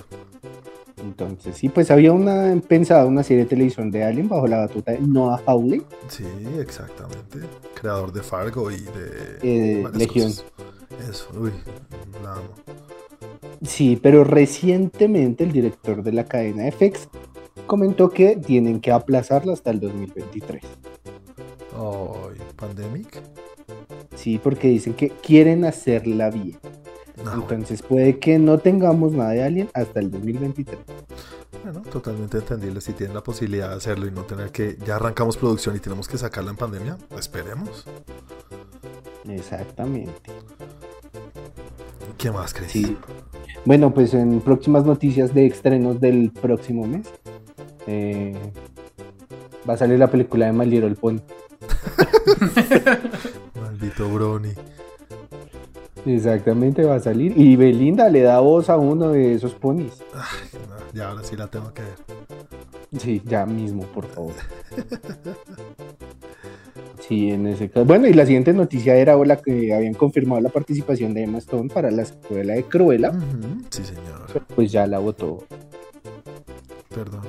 [SPEAKER 3] Entonces, sí, pues había una pensada una serie de televisión de Alien bajo la batuta de Noah Hawley,
[SPEAKER 1] Sí, exactamente. Creador de Fargo y de
[SPEAKER 3] eh, Legión.
[SPEAKER 1] cosas. Eso, uy, la amo.
[SPEAKER 3] Sí, pero recientemente el director de la cadena FX comentó que tienen que aplazarla hasta el 2023.
[SPEAKER 1] Ay, Pandemic.
[SPEAKER 3] Sí, porque dicen que quieren hacerla bien.
[SPEAKER 1] No, bueno,
[SPEAKER 3] Entonces puede que no tengamos nada de Alien hasta el 2023.
[SPEAKER 1] bueno, totalmente entendible. Si tienen la posibilidad de hacerlo y no tener que. Ya arrancamos producción y tenemos que sacarla en pandemia, esperemos.
[SPEAKER 3] Exactamente.
[SPEAKER 1] ¿Qué más, Chris?
[SPEAKER 3] Sí. Bueno, pues en próximas noticias de estrenos del próximo mes eh, va a salir la película de My Little Pony. *laughs*
[SPEAKER 1] Maldito Brony.
[SPEAKER 3] Exactamente, va a salir. Y Belinda le da voz a uno de esos ponis.
[SPEAKER 1] Ay, no, ya ahora sí la tengo que ver.
[SPEAKER 3] Sí, ya mismo, por favor. *laughs* Sí, en ese caso. Bueno, y la siguiente noticia era la que habían confirmado la participación de Emma Stone para la escuela de Cruella.
[SPEAKER 1] Sí, señor.
[SPEAKER 3] Pues ya la votó.
[SPEAKER 1] Perdón.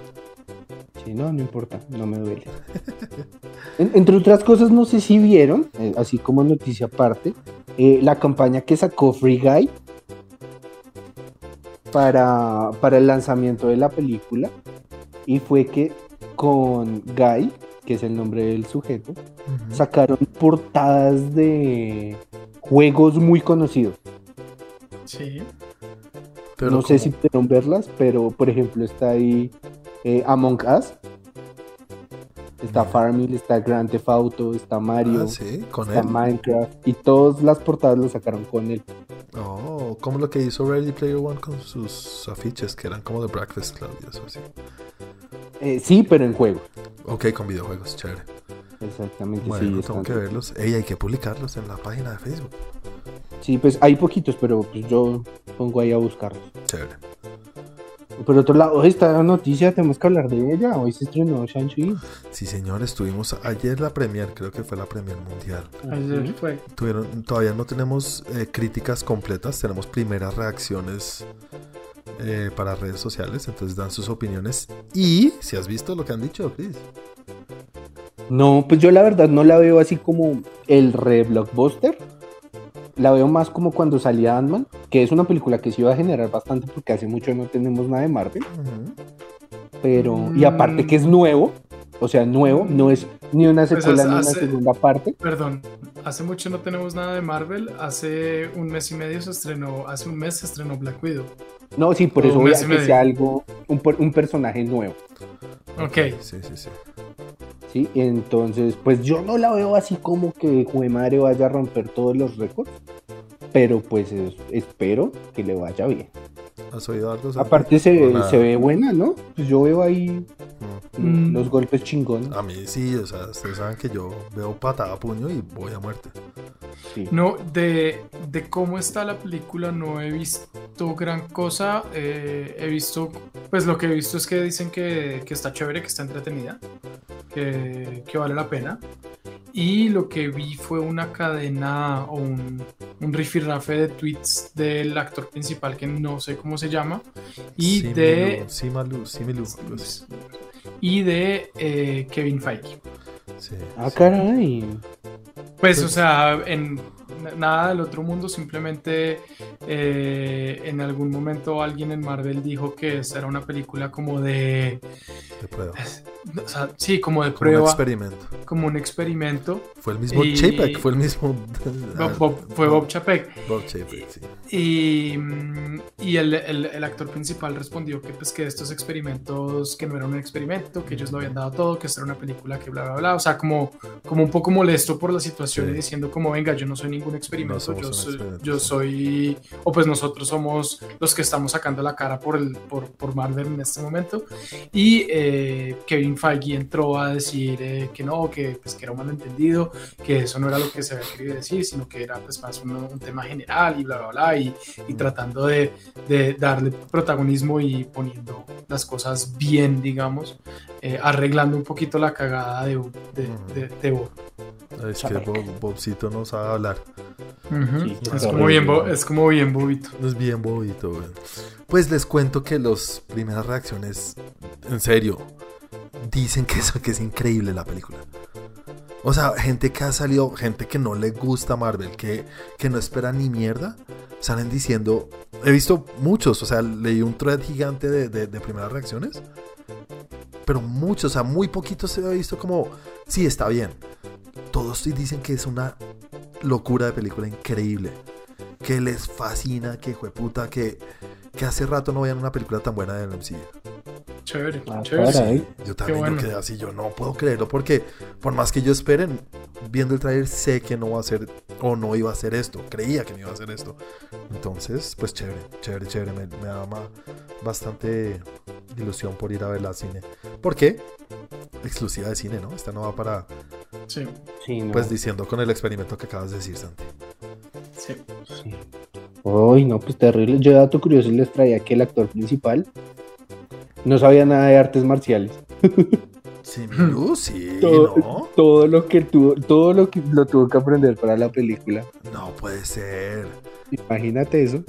[SPEAKER 3] Sí, no, no importa, no me duele. *laughs* En- entre otras cosas, no sé si vieron, eh, así como noticia aparte, eh, la campaña que sacó Free Guy para, para el lanzamiento de la película. Y fue que con Guy que es el nombre del sujeto, sacaron portadas de juegos muy conocidos.
[SPEAKER 2] Sí.
[SPEAKER 3] no sé si pudieron verlas, pero por ejemplo está ahí eh, Among Us. Está Farmville, está Grand Theft Auto, está Mario,
[SPEAKER 1] ah, con
[SPEAKER 3] está Minecraft y todas las portadas lo sacaron con él.
[SPEAKER 1] Oh, como lo que hizo Ready Player One con sus afiches que eran como de Breakfast Club y eso así.
[SPEAKER 3] Eh, sí, pero en juego.
[SPEAKER 1] Ok, con videojuegos, chévere.
[SPEAKER 3] Exactamente,
[SPEAKER 1] bueno, tengo que verlos. Ey, hay que publicarlos en la página de Facebook.
[SPEAKER 3] Sí, pues hay poquitos, pero pues yo pongo ahí a buscarlos.
[SPEAKER 1] Chévere.
[SPEAKER 3] Por otro lado, esta noticia tenemos que hablar de ella. Hoy se estrenó Shang-Chi.
[SPEAKER 1] Sí, señor, estuvimos ayer la premier, creo que fue la premier mundial.
[SPEAKER 2] Ayer fue.
[SPEAKER 1] Tuvieron, todavía no tenemos eh, críticas completas, tenemos primeras reacciones eh, para redes sociales, entonces dan sus opiniones. Y si has visto lo que han dicho, Chris.
[SPEAKER 3] No, pues yo la verdad no la veo así como el re blockbuster. La veo más como cuando salía Ant-Man, que es una película que se iba a generar bastante porque hace mucho no tenemos nada de Marvel. Pero, y aparte que es nuevo, o sea, nuevo, no es ni una pues secuela ni una segunda parte.
[SPEAKER 2] Perdón, hace mucho no tenemos nada de Marvel. Hace un mes y medio se estrenó, hace un mes se estrenó Black Widow.
[SPEAKER 3] No, sí, por eso voy a que sea algo, un, un personaje nuevo.
[SPEAKER 2] Ok.
[SPEAKER 1] Sí, sí, sí.
[SPEAKER 3] Sí, entonces, pues yo no la veo así como que Juemare vaya a romper todos los récords, pero pues espero que le vaya bien.
[SPEAKER 1] ¿Has oído algo?
[SPEAKER 3] Aparte se, se, ve buena, ¿no? Pues yo veo ahí mm. los golpes chingón.
[SPEAKER 1] A mí sí, o sea, ustedes saben que yo veo patada puño y voy a muerte.
[SPEAKER 2] No, de, de, cómo está la película no he visto gran cosa. Eh, he visto, pues lo que he visto es que dicen que, que está chévere, que está entretenida, que, que, vale la pena. Y lo que vi fue una cadena o un, un rifirrafe de tweets del actor principal que no sé cómo se llama. Y de.
[SPEAKER 1] Simalu, Similu,
[SPEAKER 2] y de eh, Kevin Feige.
[SPEAKER 1] Sí,
[SPEAKER 3] ah, caray.
[SPEAKER 2] Pues, o sea, en nada del otro mundo, simplemente eh, en algún momento alguien en Marvel dijo que esta era una película como de...
[SPEAKER 1] De prueba.
[SPEAKER 2] O sea, sí, como de prueba.
[SPEAKER 1] Como un experimento.
[SPEAKER 2] Como un experimento.
[SPEAKER 1] Fue el mismo Chapek, fue el mismo...
[SPEAKER 2] fue Bob Chapek.
[SPEAKER 1] Bob Chapek, sí.
[SPEAKER 2] Y, y el, el, el, actor principal respondió que, pues, que estos experimentos, que no era un experimento, que ellos lo habían dado todo, que esta era una película que bla, bla, bla. O sea, como, como un poco molesto por la situación y diciendo como, venga, yo no soy ningún experimento, yo, soy, yo soy, o pues nosotros somos los que estamos sacando la cara por, el, por, por Marvel en este momento. Y eh, Kevin Feige entró a decir eh, que no, que, pues, que era un malentendido, que eso no era lo que se había querido decir, sino que era pues más un, tema general y bla, bla, bla, y, y tratando de, de, darle protagonismo y poniendo las cosas bien, digamos, eh, arreglando un poquito la cagada de, de, de, Bob.
[SPEAKER 1] Es que Bobcito no sabe hablar.
[SPEAKER 2] Es, como bien es como bien bobito.
[SPEAKER 1] Es bien bobito, Pues les cuento que las primeras reacciones, en serio, dicen que, eso, que es increíble la película. O sea, gente que ha salido, gente que no le gusta Marvel, que, que no espera ni mierda, salen diciendo, he visto muchos, o sea, leí un thread gigante de, de, primeras reacciones, pero muchos, o sea, muy poquitos se ha visto como, sí, está bien. Todos dicen que es una locura de película increíble, que les fascina, que puta, que, que hace rato no veían una película tan buena de MCU.
[SPEAKER 2] Chévere, ah, chévere.
[SPEAKER 1] yo también quedé así, yo no puedo creerlo porque por más que yo esperen, viendo el trailer sé que no va a ser o no iba a ser esto, creía que no iba a ser esto. Entonces, pues chévere, chévere, chévere, me, da bastante ilusión por ir a ver la cine. ¿Por qué? Exclusiva de cine, ¿no? Esta no va para...
[SPEAKER 2] Sí.
[SPEAKER 1] Pues diciendo con el experimento que acabas de decir, Santi.
[SPEAKER 2] Sí.
[SPEAKER 3] Uy, no, pues terrible. Yo dato curioso les traía que el actor principal no sabía nada de artes marciales.
[SPEAKER 1] Sí, *laughs* sí,
[SPEAKER 3] todo,
[SPEAKER 1] ¿no?
[SPEAKER 3] todo lo que tuvo, todo lo que lo tuvo que aprender para la película.
[SPEAKER 1] No puede ser.
[SPEAKER 3] Imagínate eso.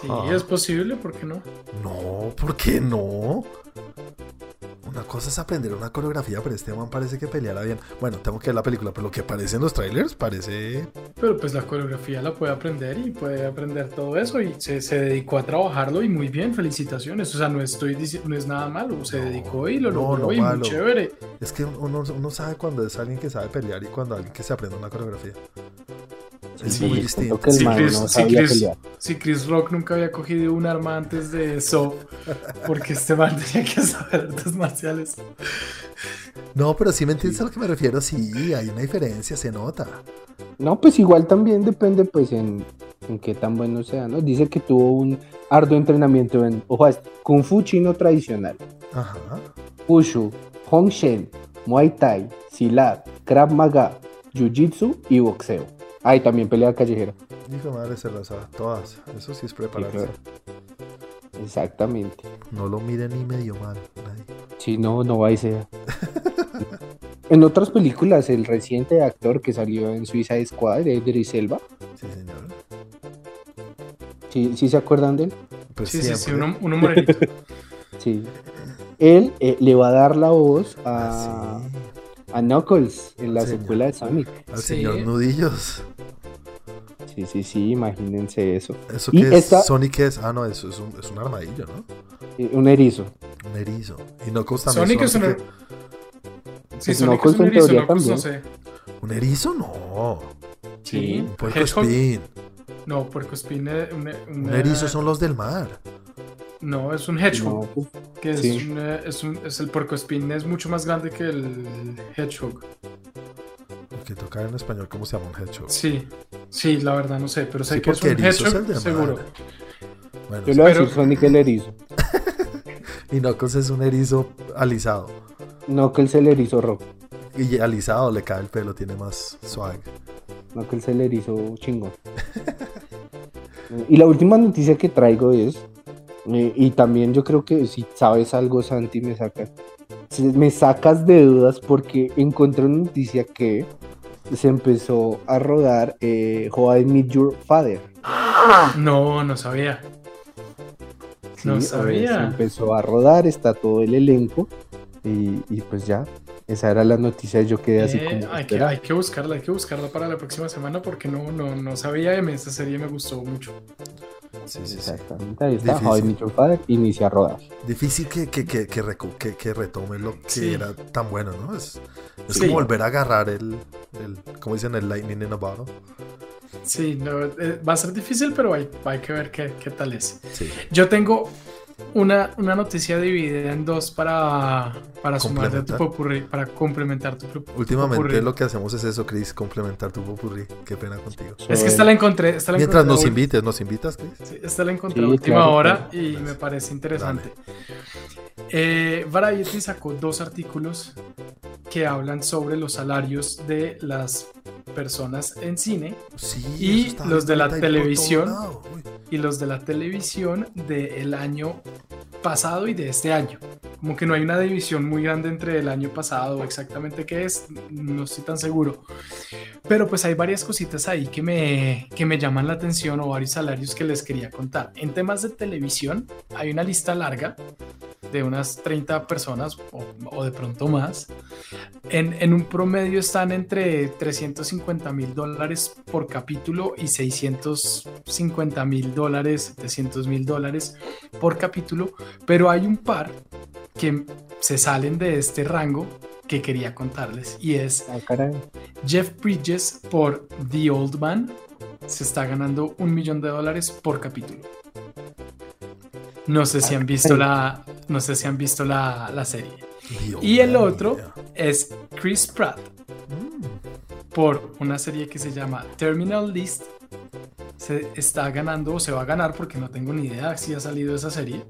[SPEAKER 2] Sí, es posible, ¿por qué no?
[SPEAKER 1] No, ¿por qué no? Una cosa es aprender una coreografía, pero este man parece que peleara bien. Bueno, tengo que ver la película, pero lo que aparece en los trailers parece.
[SPEAKER 2] Pero pues la coreografía la puede aprender y puede aprender todo eso y se, se dedicó a trabajarlo y muy bien, felicitaciones. O sea, no estoy diciendo, no es nada malo, se dedicó y lo
[SPEAKER 1] no,
[SPEAKER 2] logró
[SPEAKER 1] no
[SPEAKER 2] y muy chévere.
[SPEAKER 1] Es que uno, uno sabe cuando es alguien que sabe pelear y cuando alguien que se aprende una coreografía. Es
[SPEAKER 2] Sí,
[SPEAKER 1] muy
[SPEAKER 3] Siento
[SPEAKER 1] distinto.
[SPEAKER 3] que el
[SPEAKER 2] Sí,
[SPEAKER 3] man
[SPEAKER 2] Chris-
[SPEAKER 3] no
[SPEAKER 2] sí, Chris-. Si Rock nunca había cogido un arma antes de eso, porque este man tenía que saber artes marciales.
[SPEAKER 1] No, pero sí me entiendes a lo que me refiero. Sí, hay una diferencia, se nota.
[SPEAKER 3] No, pues igual también depende pues en, en qué tan bueno sea, ¿no? Dice que tuvo un arduo entrenamiento en, ojo, Kung Fu chino tradicional,
[SPEAKER 1] Ajá.
[SPEAKER 3] Wushu, Hong Shen, Muay Thai, Silat, Krav Maga, Jiu Jitsu y boxeo. Ah, y también pelea callejera.
[SPEAKER 1] Hijo de madre, se las sabe todas. Eso sí es prepararse.
[SPEAKER 3] claro. Exactamente.
[SPEAKER 1] No lo mire ni medio mal. nadie.
[SPEAKER 3] Si no, no va y sea. *laughs* en otras películas, el reciente actor que salió en Suicide Squad, Idris Elba,
[SPEAKER 1] Sí, señor.
[SPEAKER 3] ¿sí, sí se acuerdan de él?
[SPEAKER 1] Pues
[SPEAKER 2] Sí, sí, sí,
[SPEAKER 1] siempre.
[SPEAKER 2] uno, uno morenito. *laughs*
[SPEAKER 3] Sí. Él eh, le va a dar la voz a,
[SPEAKER 1] Ah, sí.
[SPEAKER 3] a Knuckles en la
[SPEAKER 1] Señor.
[SPEAKER 3] secuela de Sonic.
[SPEAKER 1] Al
[SPEAKER 2] Sí.
[SPEAKER 1] señor Nudillos.
[SPEAKER 3] Sí, sí, sí, imagínense eso.
[SPEAKER 1] ¿Eso
[SPEAKER 3] Y
[SPEAKER 1] qué es?
[SPEAKER 3] esta-
[SPEAKER 1] Sonic es. Ah, no, eso es un, es un armadillo, ¿no?
[SPEAKER 3] Eh, Un erizo.
[SPEAKER 1] Un erizo. Y Knuckles también.
[SPEAKER 2] Sonic es un... er-
[SPEAKER 1] que-
[SPEAKER 2] Sí,
[SPEAKER 3] Pues
[SPEAKER 2] Sonic es un erizo,
[SPEAKER 3] teoría
[SPEAKER 2] Knuckles no
[SPEAKER 3] también.
[SPEAKER 2] sé.
[SPEAKER 1] ¿Un erizo? No.
[SPEAKER 2] Sí,
[SPEAKER 1] Un puerco
[SPEAKER 2] Hedgehog-
[SPEAKER 1] espín.
[SPEAKER 2] No, puercoespín es un,
[SPEAKER 1] Un erizo son los del mar.
[SPEAKER 2] No, es un hedgehog.
[SPEAKER 3] No, pues,
[SPEAKER 2] que es,
[SPEAKER 3] sí.
[SPEAKER 2] un, eh, es, un- es el puercoespín, es mucho más grande que el hedgehog.
[SPEAKER 1] Que tocar en español, ¿cómo se llama un hedgehog?
[SPEAKER 2] Sí, sí, la verdad no sé, pero sé
[SPEAKER 1] Sí,
[SPEAKER 2] que es un
[SPEAKER 1] erizo es
[SPEAKER 2] hedgehog,
[SPEAKER 1] el de mar.
[SPEAKER 2] seguro.
[SPEAKER 1] Bueno,
[SPEAKER 3] yo le voy a
[SPEAKER 2] Pero-
[SPEAKER 3] decir Sonic el erizo. *laughs*
[SPEAKER 1] y Knuckles es un erizo alisado.
[SPEAKER 3] Knuckles el erizo rojo.
[SPEAKER 1] Y alisado le cae el pelo, tiene más swag.
[SPEAKER 3] Knuckles el erizo chingón. *laughs* y la última noticia que traigo es, eh, y también yo creo que si sabes algo, Santi, me sacas, me sacas de dudas porque encontré una noticia que se empezó a rodar eh, How I Meet Your Father.
[SPEAKER 2] No, no sabía.
[SPEAKER 3] Sí,
[SPEAKER 2] No sabía.
[SPEAKER 3] Se empezó a rodar, está todo el elenco y, y pues ya, esa era la noticia, yo quedé así como...
[SPEAKER 2] hay, que, hay que buscarla, hay que buscarla para la próxima semana porque no, no, no sabía de esta serie me gustó mucho.
[SPEAKER 1] Sí, sí, sí.
[SPEAKER 3] Exactamente, ahí está, How I
[SPEAKER 1] Difícil.
[SPEAKER 3] Met Your Father inicia rodaje.
[SPEAKER 1] Difícil que, que, que, que, recu- que- que retome lo que
[SPEAKER 2] Sí.
[SPEAKER 1] era tan bueno, ¿no? Es, es
[SPEAKER 2] Sí.
[SPEAKER 1] como volver a agarrar el, el, como dicen, el lightning in a bottle.
[SPEAKER 2] Sí, no, eh, va a ser difícil, pero hay, hay que ver qué, qué tal es.
[SPEAKER 1] Sí.
[SPEAKER 2] Yo tengo una, una noticia dividida en dos para, para sumar de tu popurrí, para complementar tu pu-
[SPEAKER 1] Últimamente
[SPEAKER 2] popurrí.
[SPEAKER 1] lo que hacemos es eso, Chris, complementar tu popurrí. Qué pena contigo.
[SPEAKER 2] Es que esta la encontré. Esta la
[SPEAKER 1] Mientras
[SPEAKER 2] encontré
[SPEAKER 1] nos
[SPEAKER 2] a
[SPEAKER 1] invites, ¿nos invitas, Chris?
[SPEAKER 2] sí, esta la encontré a
[SPEAKER 3] Sí,
[SPEAKER 2] última
[SPEAKER 3] claro,
[SPEAKER 2] hora
[SPEAKER 3] claro.
[SPEAKER 2] y me parece interesante. Eh, Variety sacó dos artículos que hablan sobre los salarios de las personas en cine
[SPEAKER 1] Sí,
[SPEAKER 2] Y los de la televisión. y los de la televisión del año pasado y de este año. Como que no hay una división muy grande entre el año pasado, exactamente qué es, no estoy tan seguro. Pero pues hay varias cositas ahí que me, que me llaman la atención o varios salarios que les quería contar. En temas de televisión hay una lista larga de unas 30 personas o, o de pronto más. En, en un promedio están entre 350 mil dólares por capítulo y 650 mil dólares, 700 mil dólares por capítulo, pero hay un par que se salen de este rango que quería contarles y es
[SPEAKER 3] Ah.
[SPEAKER 2] Jeff Bridges por The Old Man se está ganando un millón de dólares por capítulo. No sé si han visto la, no sé si han visto la, la serie.
[SPEAKER 1] Dios
[SPEAKER 2] Y el otro es Chris Pratt
[SPEAKER 1] Mm,
[SPEAKER 2] por una serie que se llama Terminal List. Se está ganando o se va a ganar porque no tengo ni idea si ha salido esa serie.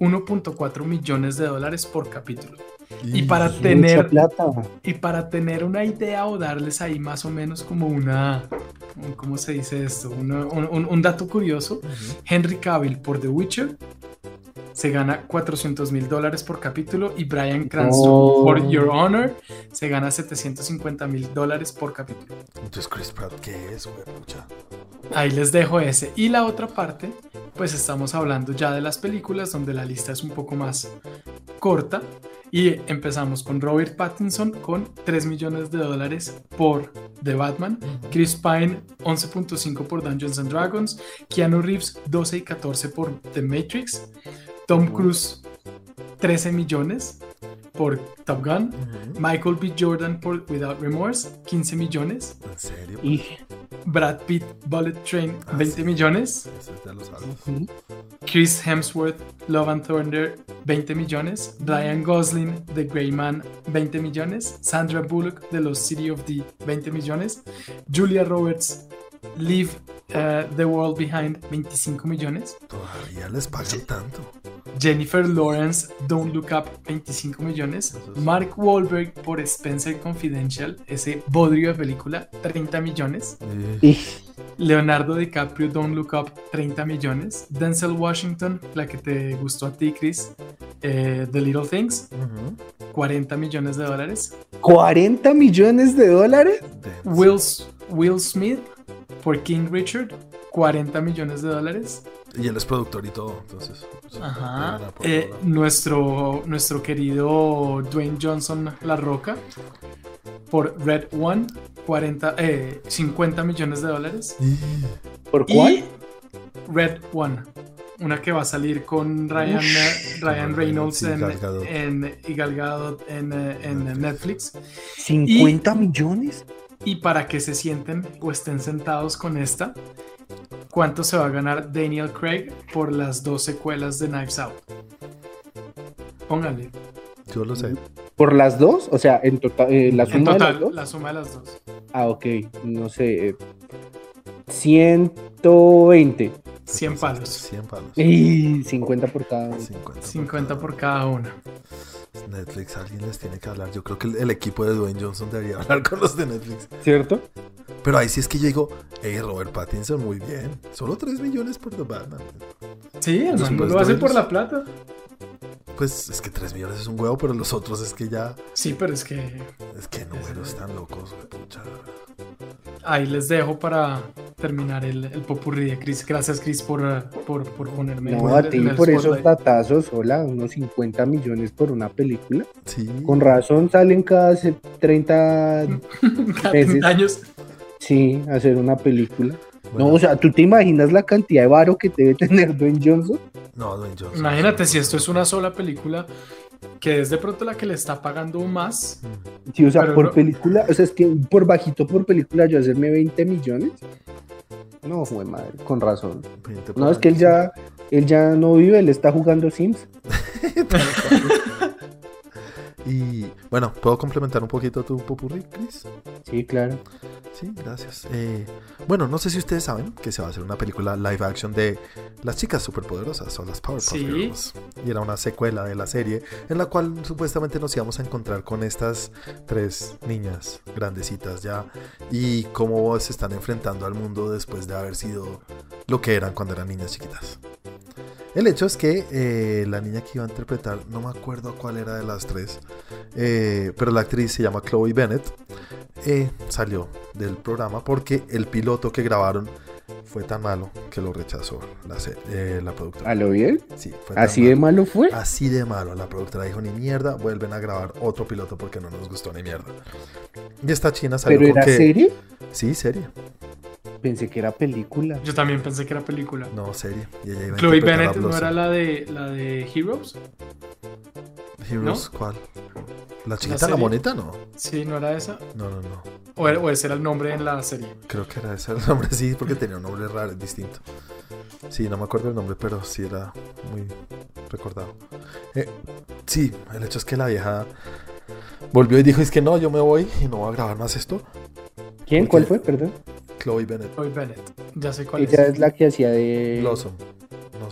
[SPEAKER 2] 1.4 millones de dólares por capítulo. Y para tener
[SPEAKER 3] plata.
[SPEAKER 2] y para tener una idea o darles ahí más o menos como una un- ¿cómo se dice esto? Una- un, un- un dato curioso. Henry Cavill por The Witcher se gana 400 mil dólares por capítulo y Brian Cranston
[SPEAKER 3] Oh.
[SPEAKER 2] por Your Honor se gana 750 mil dólares por capítulo.
[SPEAKER 1] Entonces, Chris Pratt, ¿qué es, güey?
[SPEAKER 2] Ahí les dejo ese. Y la otra parte, pues estamos hablando ya de las películas donde la lista es un poco más corta. Y empezamos con Robert Pattinson con 3 millones de dólares por The Batman, Chris Pine 11.5 por Dungeons and Dragons, Keanu Reeves 12 y 14 por The Matrix, Tom Cruise 13 millones por Top Gun, Michael B. Jordan por Without Remorse 15 millones.
[SPEAKER 1] ¿En serio?
[SPEAKER 3] Y
[SPEAKER 2] Brad Pitt Bullet Train
[SPEAKER 1] Ah,
[SPEAKER 2] 20
[SPEAKER 1] sí.
[SPEAKER 2] millones.
[SPEAKER 1] Ese es de los altos.
[SPEAKER 2] Chris Hemsworth, Love and Thunder, 20 millones. Ryan Gosling, The Grey Man, 20 millones. Sandra Bullock, de los City of D, 20 millones. Julia Roberts, Leave uh, the World Behind, 25 millones.
[SPEAKER 1] Todavía les pagan tanto.
[SPEAKER 2] Jennifer Lawrence, Don't Look Up, 25 millones. Mark Wahlberg por Spencer Confidential, ese bodrio de película, 30 millones.
[SPEAKER 1] Eh,
[SPEAKER 2] Leonardo DiCaprio, Don't Look Up, 30 millones. Denzel Washington, la que te gustó a ti, Chris, eh, The Little Things,
[SPEAKER 1] ujú.
[SPEAKER 2] 40 millones de dólares.
[SPEAKER 3] 40 millones de dólares.
[SPEAKER 2] Will, Will Smith, por King Richard, 40 millones de dólares.
[SPEAKER 1] Y él es productor y todo, entonces.
[SPEAKER 2] Ajá. Eh, nuestro, nuestro querido Dwayne Johnson La Roca, por Red One, 40, eh, 50 millones de dólares.
[SPEAKER 3] ¿Por cuál?
[SPEAKER 2] Y Red One, una que va a salir con Ryan,
[SPEAKER 3] Ush.
[SPEAKER 2] eh, Ryan Reynolds en, y Gal Gadot en, en Netflix.
[SPEAKER 3] 50 millones.
[SPEAKER 2] Y para que se sienten o estén sentados con esta, ¿cuánto se va a ganar Daniel Craig por las dos secuelas de Knives Out? Póngale.
[SPEAKER 1] Yo lo sé.
[SPEAKER 3] ¿Por las dos? O sea, en total, eh, la
[SPEAKER 2] En
[SPEAKER 3] suma de las
[SPEAKER 2] total,
[SPEAKER 3] dos.
[SPEAKER 2] la suma de las dos.
[SPEAKER 3] Ah, ok. No sé. eh, 120.
[SPEAKER 2] 100 palos.
[SPEAKER 1] 100 palos.
[SPEAKER 3] Y 50 por cada uno.
[SPEAKER 1] 50,
[SPEAKER 2] 50 por cada una.
[SPEAKER 1] Netflix, alguien les tiene que hablar. Yo creo que el, el equipo de Dwayne Johnson debería *laughs* hablar con los de Netflix.
[SPEAKER 3] ¿Cierto?
[SPEAKER 1] Pero ahí sí es que yo digo, hey, Robert Pattinson, muy bien. Solo 3 millones por The Batman.
[SPEAKER 2] Sí, el man
[SPEAKER 1] Después
[SPEAKER 2] lo hace por la plata.
[SPEAKER 1] Pues es que 3 millones es un huevo, pero los otros es que ya.
[SPEAKER 2] Sí, pero es que
[SPEAKER 1] Es que números tan locos, güey, pucha.
[SPEAKER 2] ahí les dejo para terminar el, el popurrí de Chris. Gracias, Chris, por, por, por ponerme
[SPEAKER 3] No,
[SPEAKER 2] en
[SPEAKER 3] a
[SPEAKER 2] el-
[SPEAKER 3] ti
[SPEAKER 2] el
[SPEAKER 3] por esos datazos, hola, unos 50 millones por una película.
[SPEAKER 1] Sí.
[SPEAKER 3] Con razón salen cada se- 30, *laughs*
[SPEAKER 2] Cada
[SPEAKER 3] veces.
[SPEAKER 2] 30 años.
[SPEAKER 3] sí, hacer una película.
[SPEAKER 1] Bueno,
[SPEAKER 3] No, o sea, ¿tú te imaginas la cantidad de varo que debe *laughs* tener Dwayne Johnson?
[SPEAKER 1] no, Dwayne Johnson.
[SPEAKER 2] Imagínate si esto es una sola película que es de pronto la que le está pagando más.
[SPEAKER 3] Sí, o sea, por
[SPEAKER 2] no-
[SPEAKER 3] película, o sea, es que por bajito por película yo hacerme 20 millones. No, fue madre, con razón.
[SPEAKER 1] 20
[SPEAKER 3] No, es que él
[SPEAKER 1] año.
[SPEAKER 3] ya, él ya no vive, él está jugando Sims. *laughs*
[SPEAKER 1] Y bueno, ¿puedo complementar un poquito tu popurrí, Chris?
[SPEAKER 3] Sí, claro.
[SPEAKER 1] Sí, gracias. Eh, bueno, no sé si ustedes saben que se va a hacer una película live action de Las chicas superpoderosas o las Powerpuff
[SPEAKER 2] Sí.
[SPEAKER 1] Girls. Y era una secuela de la serie en la cual supuestamente nos íbamos a encontrar con estas tres niñas grandecitas ya y cómo se están enfrentando al mundo después de haber sido lo que eran cuando eran niñas chiquitas. El hecho es que eh, la niña que iba a interpretar, no me acuerdo cuál era de las tres, eh, pero la actriz se llama Chloe Bennett, eh, salió del programa porque el piloto que grabaron fue tan malo que lo rechazó la, eh, la productora.
[SPEAKER 3] ¿A lo bien?
[SPEAKER 1] Sí, fue
[SPEAKER 3] ¿Así de malo fue?
[SPEAKER 1] Así de malo. La productora dijo, ni mierda, vuelven a grabar otro piloto porque no nos gustó ni mierda. Y esta china salió
[SPEAKER 3] ¿Pero
[SPEAKER 1] con
[SPEAKER 3] era
[SPEAKER 1] que...
[SPEAKER 3] serie?
[SPEAKER 1] Sí, serie.
[SPEAKER 3] Pensé que era película.
[SPEAKER 2] Yo también pensé que era película.
[SPEAKER 1] No, serie. Y ella iba a
[SPEAKER 2] Chloe Bennett no era la de la de Heroes.
[SPEAKER 1] Heroes, ¿cuál? ¿La chiquita, la, moneta? No.
[SPEAKER 2] Sí, no era esa.
[SPEAKER 1] No, no, no.
[SPEAKER 2] O, era- o ese era el nombre en la serie.
[SPEAKER 1] Creo que era ese el nombre, sí, porque tenía un nombre raro, distinto. Sí, no me acuerdo el nombre, pero sí era muy recordado. Eh, sí, el hecho es que la vieja volvió y dijo, es que no, yo me voy y no voy a grabar más esto.
[SPEAKER 3] ¿Quién?
[SPEAKER 1] ¿Por
[SPEAKER 3] ¿Cuál fue? Perdón.
[SPEAKER 1] Chloe Bennett,
[SPEAKER 2] Chloe Bennett. Ya sé cuál
[SPEAKER 3] Ella
[SPEAKER 2] es.
[SPEAKER 3] es la que hacía de
[SPEAKER 1] Blossom.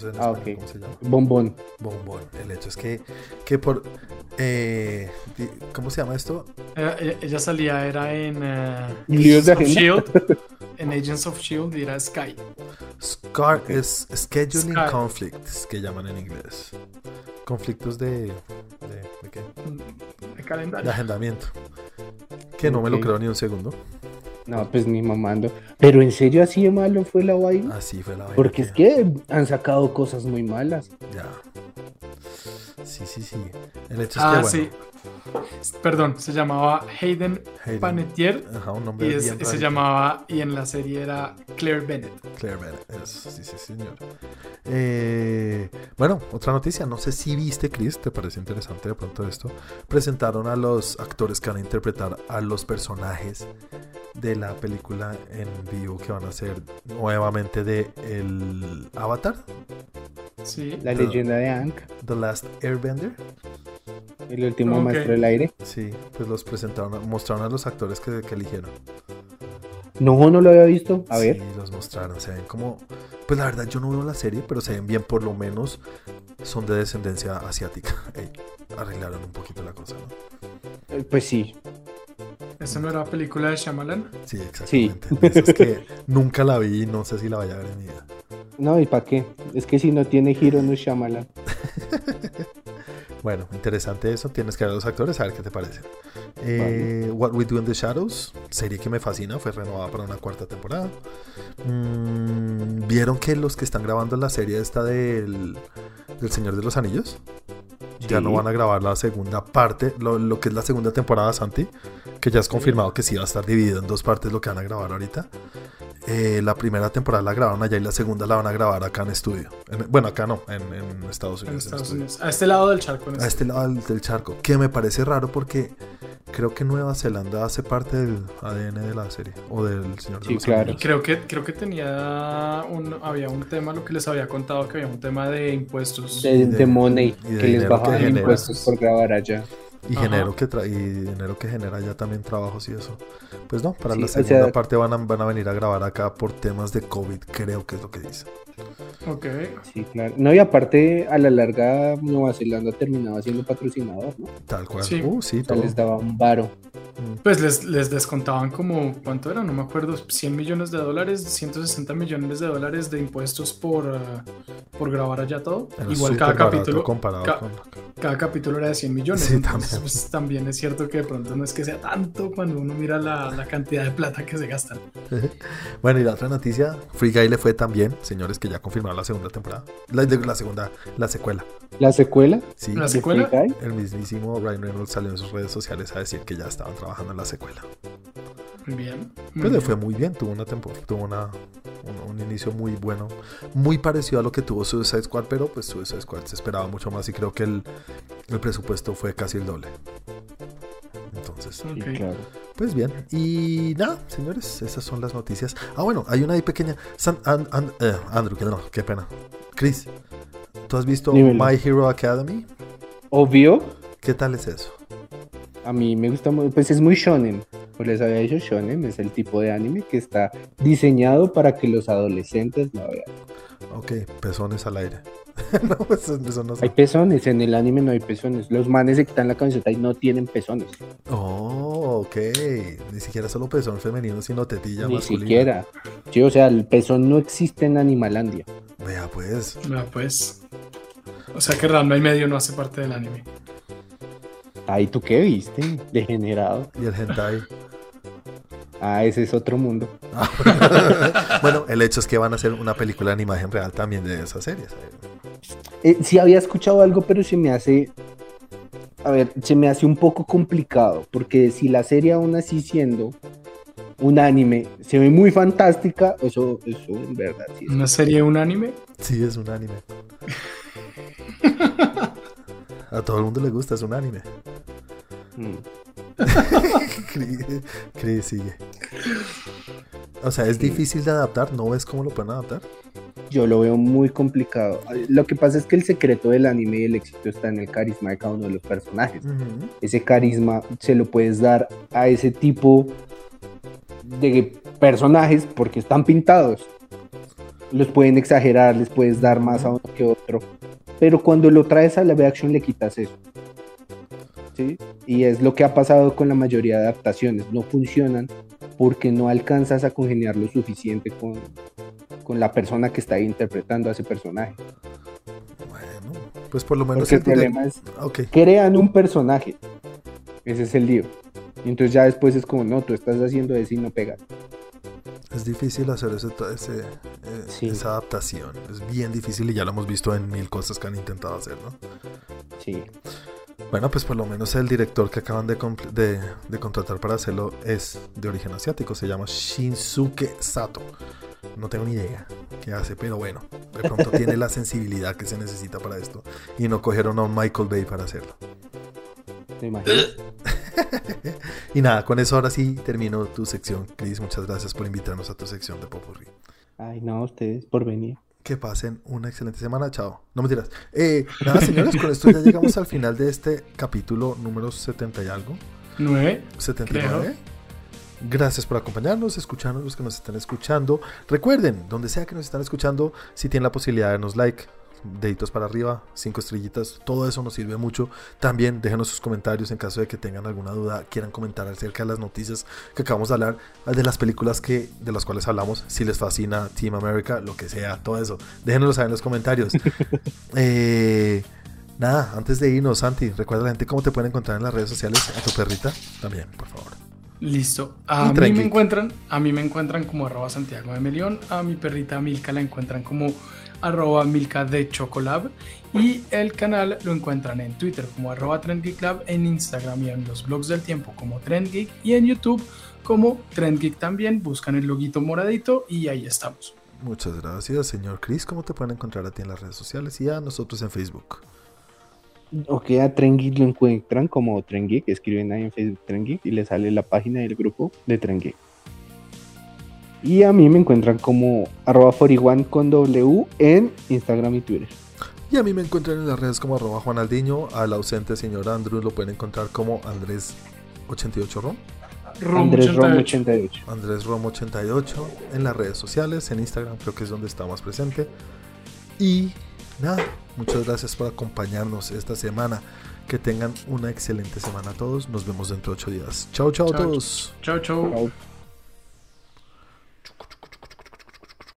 [SPEAKER 1] No sé en
[SPEAKER 3] Ah,
[SPEAKER 1] español
[SPEAKER 3] ok.
[SPEAKER 1] cómo se llama.
[SPEAKER 3] Bombón.
[SPEAKER 1] Bombón. El hecho es que, que por... eh, ¿Cómo se llama esto?
[SPEAKER 2] Ella, ella- ella salía, era en eh,
[SPEAKER 3] ¿Líos de
[SPEAKER 2] Agents of? Shield. En Agents of Shield y era Sky.
[SPEAKER 1] Scar es Scheduling
[SPEAKER 2] Sky.
[SPEAKER 1] Conflicts, que llaman en inglés. Conflictos de... ¿De, de qué?
[SPEAKER 2] De
[SPEAKER 1] De
[SPEAKER 2] calendario.
[SPEAKER 1] agendamiento. Que no me lo creo ni un segundo.
[SPEAKER 3] No, pues ni mamando. Pero en serio así de malo fue la vaina.
[SPEAKER 1] Así fue la vaina.
[SPEAKER 3] Porque es que han sacado cosas muy malas.
[SPEAKER 1] Ya. Sí, sí, sí. El hecho
[SPEAKER 2] ah,
[SPEAKER 1] es que,
[SPEAKER 2] sí. Perdón, se llamaba Hayden, Panettiere.
[SPEAKER 1] Ajá, un nombre
[SPEAKER 2] y
[SPEAKER 1] bien
[SPEAKER 2] se llamaba, y en la serie era Claire Bennett.
[SPEAKER 1] Claire Bennett, eso, sí, sí, señor. Eh, bueno, otra noticia, no sé si viste, Chris, te parece interesante de pronto esto. Presentaron a los actores que van a interpretar a los personajes de la película en vivo que van a ser nuevamente de el Avatar,
[SPEAKER 2] Sí.
[SPEAKER 3] La leyenda de Aang,
[SPEAKER 1] The Last Airbender.
[SPEAKER 3] el último
[SPEAKER 2] Ok.
[SPEAKER 3] maestro del aire.
[SPEAKER 1] Sí, pues los presentaron, mostraron a los actores que, que eligieron.
[SPEAKER 3] No, no lo había visto. A
[SPEAKER 1] Sí,
[SPEAKER 3] ver.
[SPEAKER 1] los mostraron, se ven como... Pues la verdad yo no veo la serie, pero se ven bien, por lo menos son de descendencia asiática. *laughs* Ey, arreglaron un poquito la cosa, ¿no?
[SPEAKER 3] Eh, Pues sí.
[SPEAKER 2] ¿Esa no era película de Shyamalan?
[SPEAKER 1] Sí, exactamente. Esas que *laughs* nunca la vi y no sé si la vaya a ver en mi vida.
[SPEAKER 3] No, ¿y para qué? Es que si no tiene giro no es Shyamalan. *laughs*
[SPEAKER 1] Bueno, interesante eso. Tienes que ver a los actores, a ver qué te parece. Eh, What We Do in the Shadows, serie que me fascina, fue renovada para una cuarta temporada. Mm, ¿Vieron que los que están grabando la serie esta del, del Señor de los Anillos? Ya
[SPEAKER 3] Sí.
[SPEAKER 1] no van a grabar la segunda parte, lo, lo que es la segunda temporada, Santi, que ya es confirmado que sí va a estar dividido en dos partes lo que van a grabar ahorita. Eh, la primera temporada la grabaron allá y la segunda la van a grabar acá en estudio. En- bueno, acá no, en, en Estados
[SPEAKER 2] En
[SPEAKER 1] Unidos. en
[SPEAKER 2] Estados
[SPEAKER 1] estudio
[SPEAKER 2] Unidos. A este lado del charco.
[SPEAKER 1] A este lado del, del charco, que me parece raro porque creo que Nueva Zelanda hace parte del ADN de la serie o del Señor de
[SPEAKER 3] Sí,
[SPEAKER 1] los
[SPEAKER 3] claro.
[SPEAKER 1] Anillos.
[SPEAKER 2] Creo que, creo que tenía un, había un tema, lo que les había contado, que había un tema de impuestos.
[SPEAKER 3] De,
[SPEAKER 1] de-
[SPEAKER 3] de Money,
[SPEAKER 1] y de
[SPEAKER 3] que les bajaban impuestos por grabar allá.
[SPEAKER 1] Y
[SPEAKER 2] Ajá.
[SPEAKER 1] que tra- y dinero que genera ya también trabajos y eso. Pues no, para
[SPEAKER 3] Sí,
[SPEAKER 1] la
[SPEAKER 3] o
[SPEAKER 1] segunda
[SPEAKER 3] sea-
[SPEAKER 1] parte van a, van a venir a grabar acá por temas de COVID, creo que es lo que dice.
[SPEAKER 2] Ok.
[SPEAKER 3] Sí, claro. No, y aparte, a la larga, Nueva Zelanda terminaba siendo patrocinador, ¿no?
[SPEAKER 1] Tal cual.
[SPEAKER 2] Sí.
[SPEAKER 1] Uh, sí,
[SPEAKER 3] O sea,
[SPEAKER 1] todo.
[SPEAKER 3] les daba un varo.
[SPEAKER 1] Mm.
[SPEAKER 2] Pues les, les descontaban como, ¿cuánto era? No me acuerdo, 100 millones de dólares, 160 millones de dólares de impuestos por, ah, por grabar allá todo.
[SPEAKER 1] Era
[SPEAKER 2] Igual cada capítulo,
[SPEAKER 1] comparado
[SPEAKER 2] ca-
[SPEAKER 1] con...
[SPEAKER 2] cada capítulo era de 100 millones.
[SPEAKER 1] Sí,
[SPEAKER 2] entonces,
[SPEAKER 1] también.
[SPEAKER 2] Pues, también es cierto que de pronto no es que sea tanto cuando uno mira la, la cantidad de plata que se gastan. *laughs*
[SPEAKER 1] Bueno, y la otra noticia, Free Guy le fue también, señores, que ya confirmaron la segunda temporada. La, la segunda, la secuela.
[SPEAKER 3] La secuela
[SPEAKER 1] Sí,
[SPEAKER 2] ¿La secuela?
[SPEAKER 1] El mismísimo Ryan Reynolds salió en sus redes sociales a decir que ya estaban trabajando en la secuela.
[SPEAKER 2] Muy bien. muy
[SPEAKER 1] Pues le fue muy bien, tuvo una temporada, tuvo una, un, un inicio muy bueno, muy parecido a lo que tuvo Suicide Squad, pero pues Suicide Squad se esperaba mucho más y creo que el, el presupuesto fue casi el doble. Entonces,
[SPEAKER 3] claro.
[SPEAKER 1] pues bien. Y nada, señores, esas son las noticias. Ah, bueno, hay una ahí pequeña. San- eh, Andrew, que no, qué pena. Chris, ¿tú has visto
[SPEAKER 3] Dímelo.
[SPEAKER 1] My Hero Academy?
[SPEAKER 3] Obvio,
[SPEAKER 1] ¿Qué tal es eso?
[SPEAKER 3] a mí me gusta muy, pues es muy shonen. Pues les había dicho shonen, es el tipo de anime que está diseñado para que los adolescentes lo vean.
[SPEAKER 1] Ok, pezones al aire. *laughs* no, eso, eso no sé.
[SPEAKER 3] Hay pezones, en el anime no hay pezones. Los manes que están en la camiseta y no tienen pezones.
[SPEAKER 1] Oh, ok. Ni siquiera solo pezón femenino, sino tetilla
[SPEAKER 3] Ni
[SPEAKER 1] masculina.
[SPEAKER 3] siquiera. Sí, o sea, el pezón no existe en Animalandia.
[SPEAKER 1] Vea, pues.
[SPEAKER 2] Ah, pues. O sea que Ranma y medio no hace parte del anime.
[SPEAKER 3] Ay, ¿tú qué viste? Degenerado.
[SPEAKER 1] Y el hentai.
[SPEAKER 3] Ah, ese es otro mundo. *laughs*
[SPEAKER 1] bueno, el hecho es que van a hacer una película en imagen real también de esas series.
[SPEAKER 3] Eh, sí había escuchado algo, pero se me hace... A ver, se me hace un poco complicado, porque si la serie aún así siendo un anime se ve muy fantástica, eso, eso en verdad sí es
[SPEAKER 2] ¿Una serie, un anime?
[SPEAKER 1] Sí, es un anime. *laughs* A todo el mundo le gusta, es un anime.
[SPEAKER 3] Mm. *laughs*
[SPEAKER 1] Cris, Cris sigue. O sea, es difícil de adaptar, ¿no ves cómo lo pueden adaptar?
[SPEAKER 3] Yo lo veo muy complicado. Lo que pasa es que el secreto del anime y el éxito está en el carisma de cada uno de los personajes. Ese carisma se lo puedes dar a ese tipo de personajes porque están pintados. Los pueden exagerar, les puedes dar más a uno que otro. Pero cuando lo traes a la live action le quitas eso. ¿Sí? Y es lo que ha pasado con la mayoría de adaptaciones. No funcionan porque no alcanzas a congeniar lo suficiente con, con la persona que está interpretando a ese personaje.
[SPEAKER 1] Bueno, pues por lo menos
[SPEAKER 3] Porque el problema es,
[SPEAKER 1] Ok,
[SPEAKER 3] crean un personaje. Ese es el lío. Y entonces ya después es como, no, tú estás haciendo eso y no pega.
[SPEAKER 1] es difícil hacer ese, ese, eh,
[SPEAKER 3] Sí.
[SPEAKER 1] esa adaptación. Es bien difícil y ya lo hemos visto en mil cosas que han intentado hacer, ¿no?
[SPEAKER 3] Sí.
[SPEAKER 1] Bueno, pues por lo menos el director que acaban de, de, contratar para hacerlo es de origen asiático, se llama Shinsuke Sato. No tengo ni idea qué hace, pero bueno, de pronto *laughs* tiene la sensibilidad que se necesita para esto. Y no cogieron a un Michael Bay para hacerlo. *laughs* y nada, con eso ahora sí termino tu sección. Chris, muchas gracias por invitarnos a tu sección de Popurrí.
[SPEAKER 3] Ay, no, ustedes por venir.
[SPEAKER 1] Que pasen una excelente semana. Chao. No me tiras. Eh, nada, señores, con esto ya llegamos al final de este capítulo número 70 y algo.
[SPEAKER 2] 9.
[SPEAKER 1] 79. Gracias por acompañarnos, escucharnos los que nos están escuchando. Recuerden, donde sea que nos están escuchando, si tienen la posibilidad de darnos like, deditos para arriba, cinco estrellitas, todo eso nos sirve mucho. También déjenos sus comentarios en caso de que tengan alguna duda, quieran comentar acerca de las noticias que acabamos de hablar, de las películas que, de las cuales hablamos, si les fascina Team America, lo que sea, todo eso. Déjenoslo saber en los comentarios. *laughs* eh, nada, antes de irnos, Santi, recuerda a la gente cómo te pueden encontrar en las redes sociales, a tu perrita también, por favor.
[SPEAKER 2] Listo. A mí me encuentran, a mí me encuentran como arroba Santiago de Melión, a mi perrita Milka la encuentran como arroba Milka de Chocolab y el canal lo encuentran en Twitter como arroba TrendGeekLab, en Instagram y en los blogs del tiempo como TrendGeek y en YouTube como TrendGeek también. Buscan el loguito moradito y ahí estamos.
[SPEAKER 1] Muchas gracias, señor Chris. ¿Cómo te pueden encontrar a ti en las redes sociales y a nosotros en Facebook?
[SPEAKER 3] Ok, a TrendGeek lo encuentran como TrendGeek, escriben ahí en Facebook TrendGeek y le sale la página del grupo de TrendGeek. Y a mí me encuentran como arroba 41 con W en Instagram y Twitter.
[SPEAKER 1] Y a mí me encuentran en las redes como arroba Juan Aldiño. Al ausente señor Andrew lo pueden encontrar como Andrés88
[SPEAKER 3] Rom. Andrés Rom 88.
[SPEAKER 1] Andrés Rom 88 en las redes sociales, en Instagram creo que es donde está más presente. Y nada, muchas gracias por acompañarnos esta semana. Que tengan una excelente semana a todos. Nos vemos dentro de ocho días. Chao, chao a todos.
[SPEAKER 2] Chao, chao.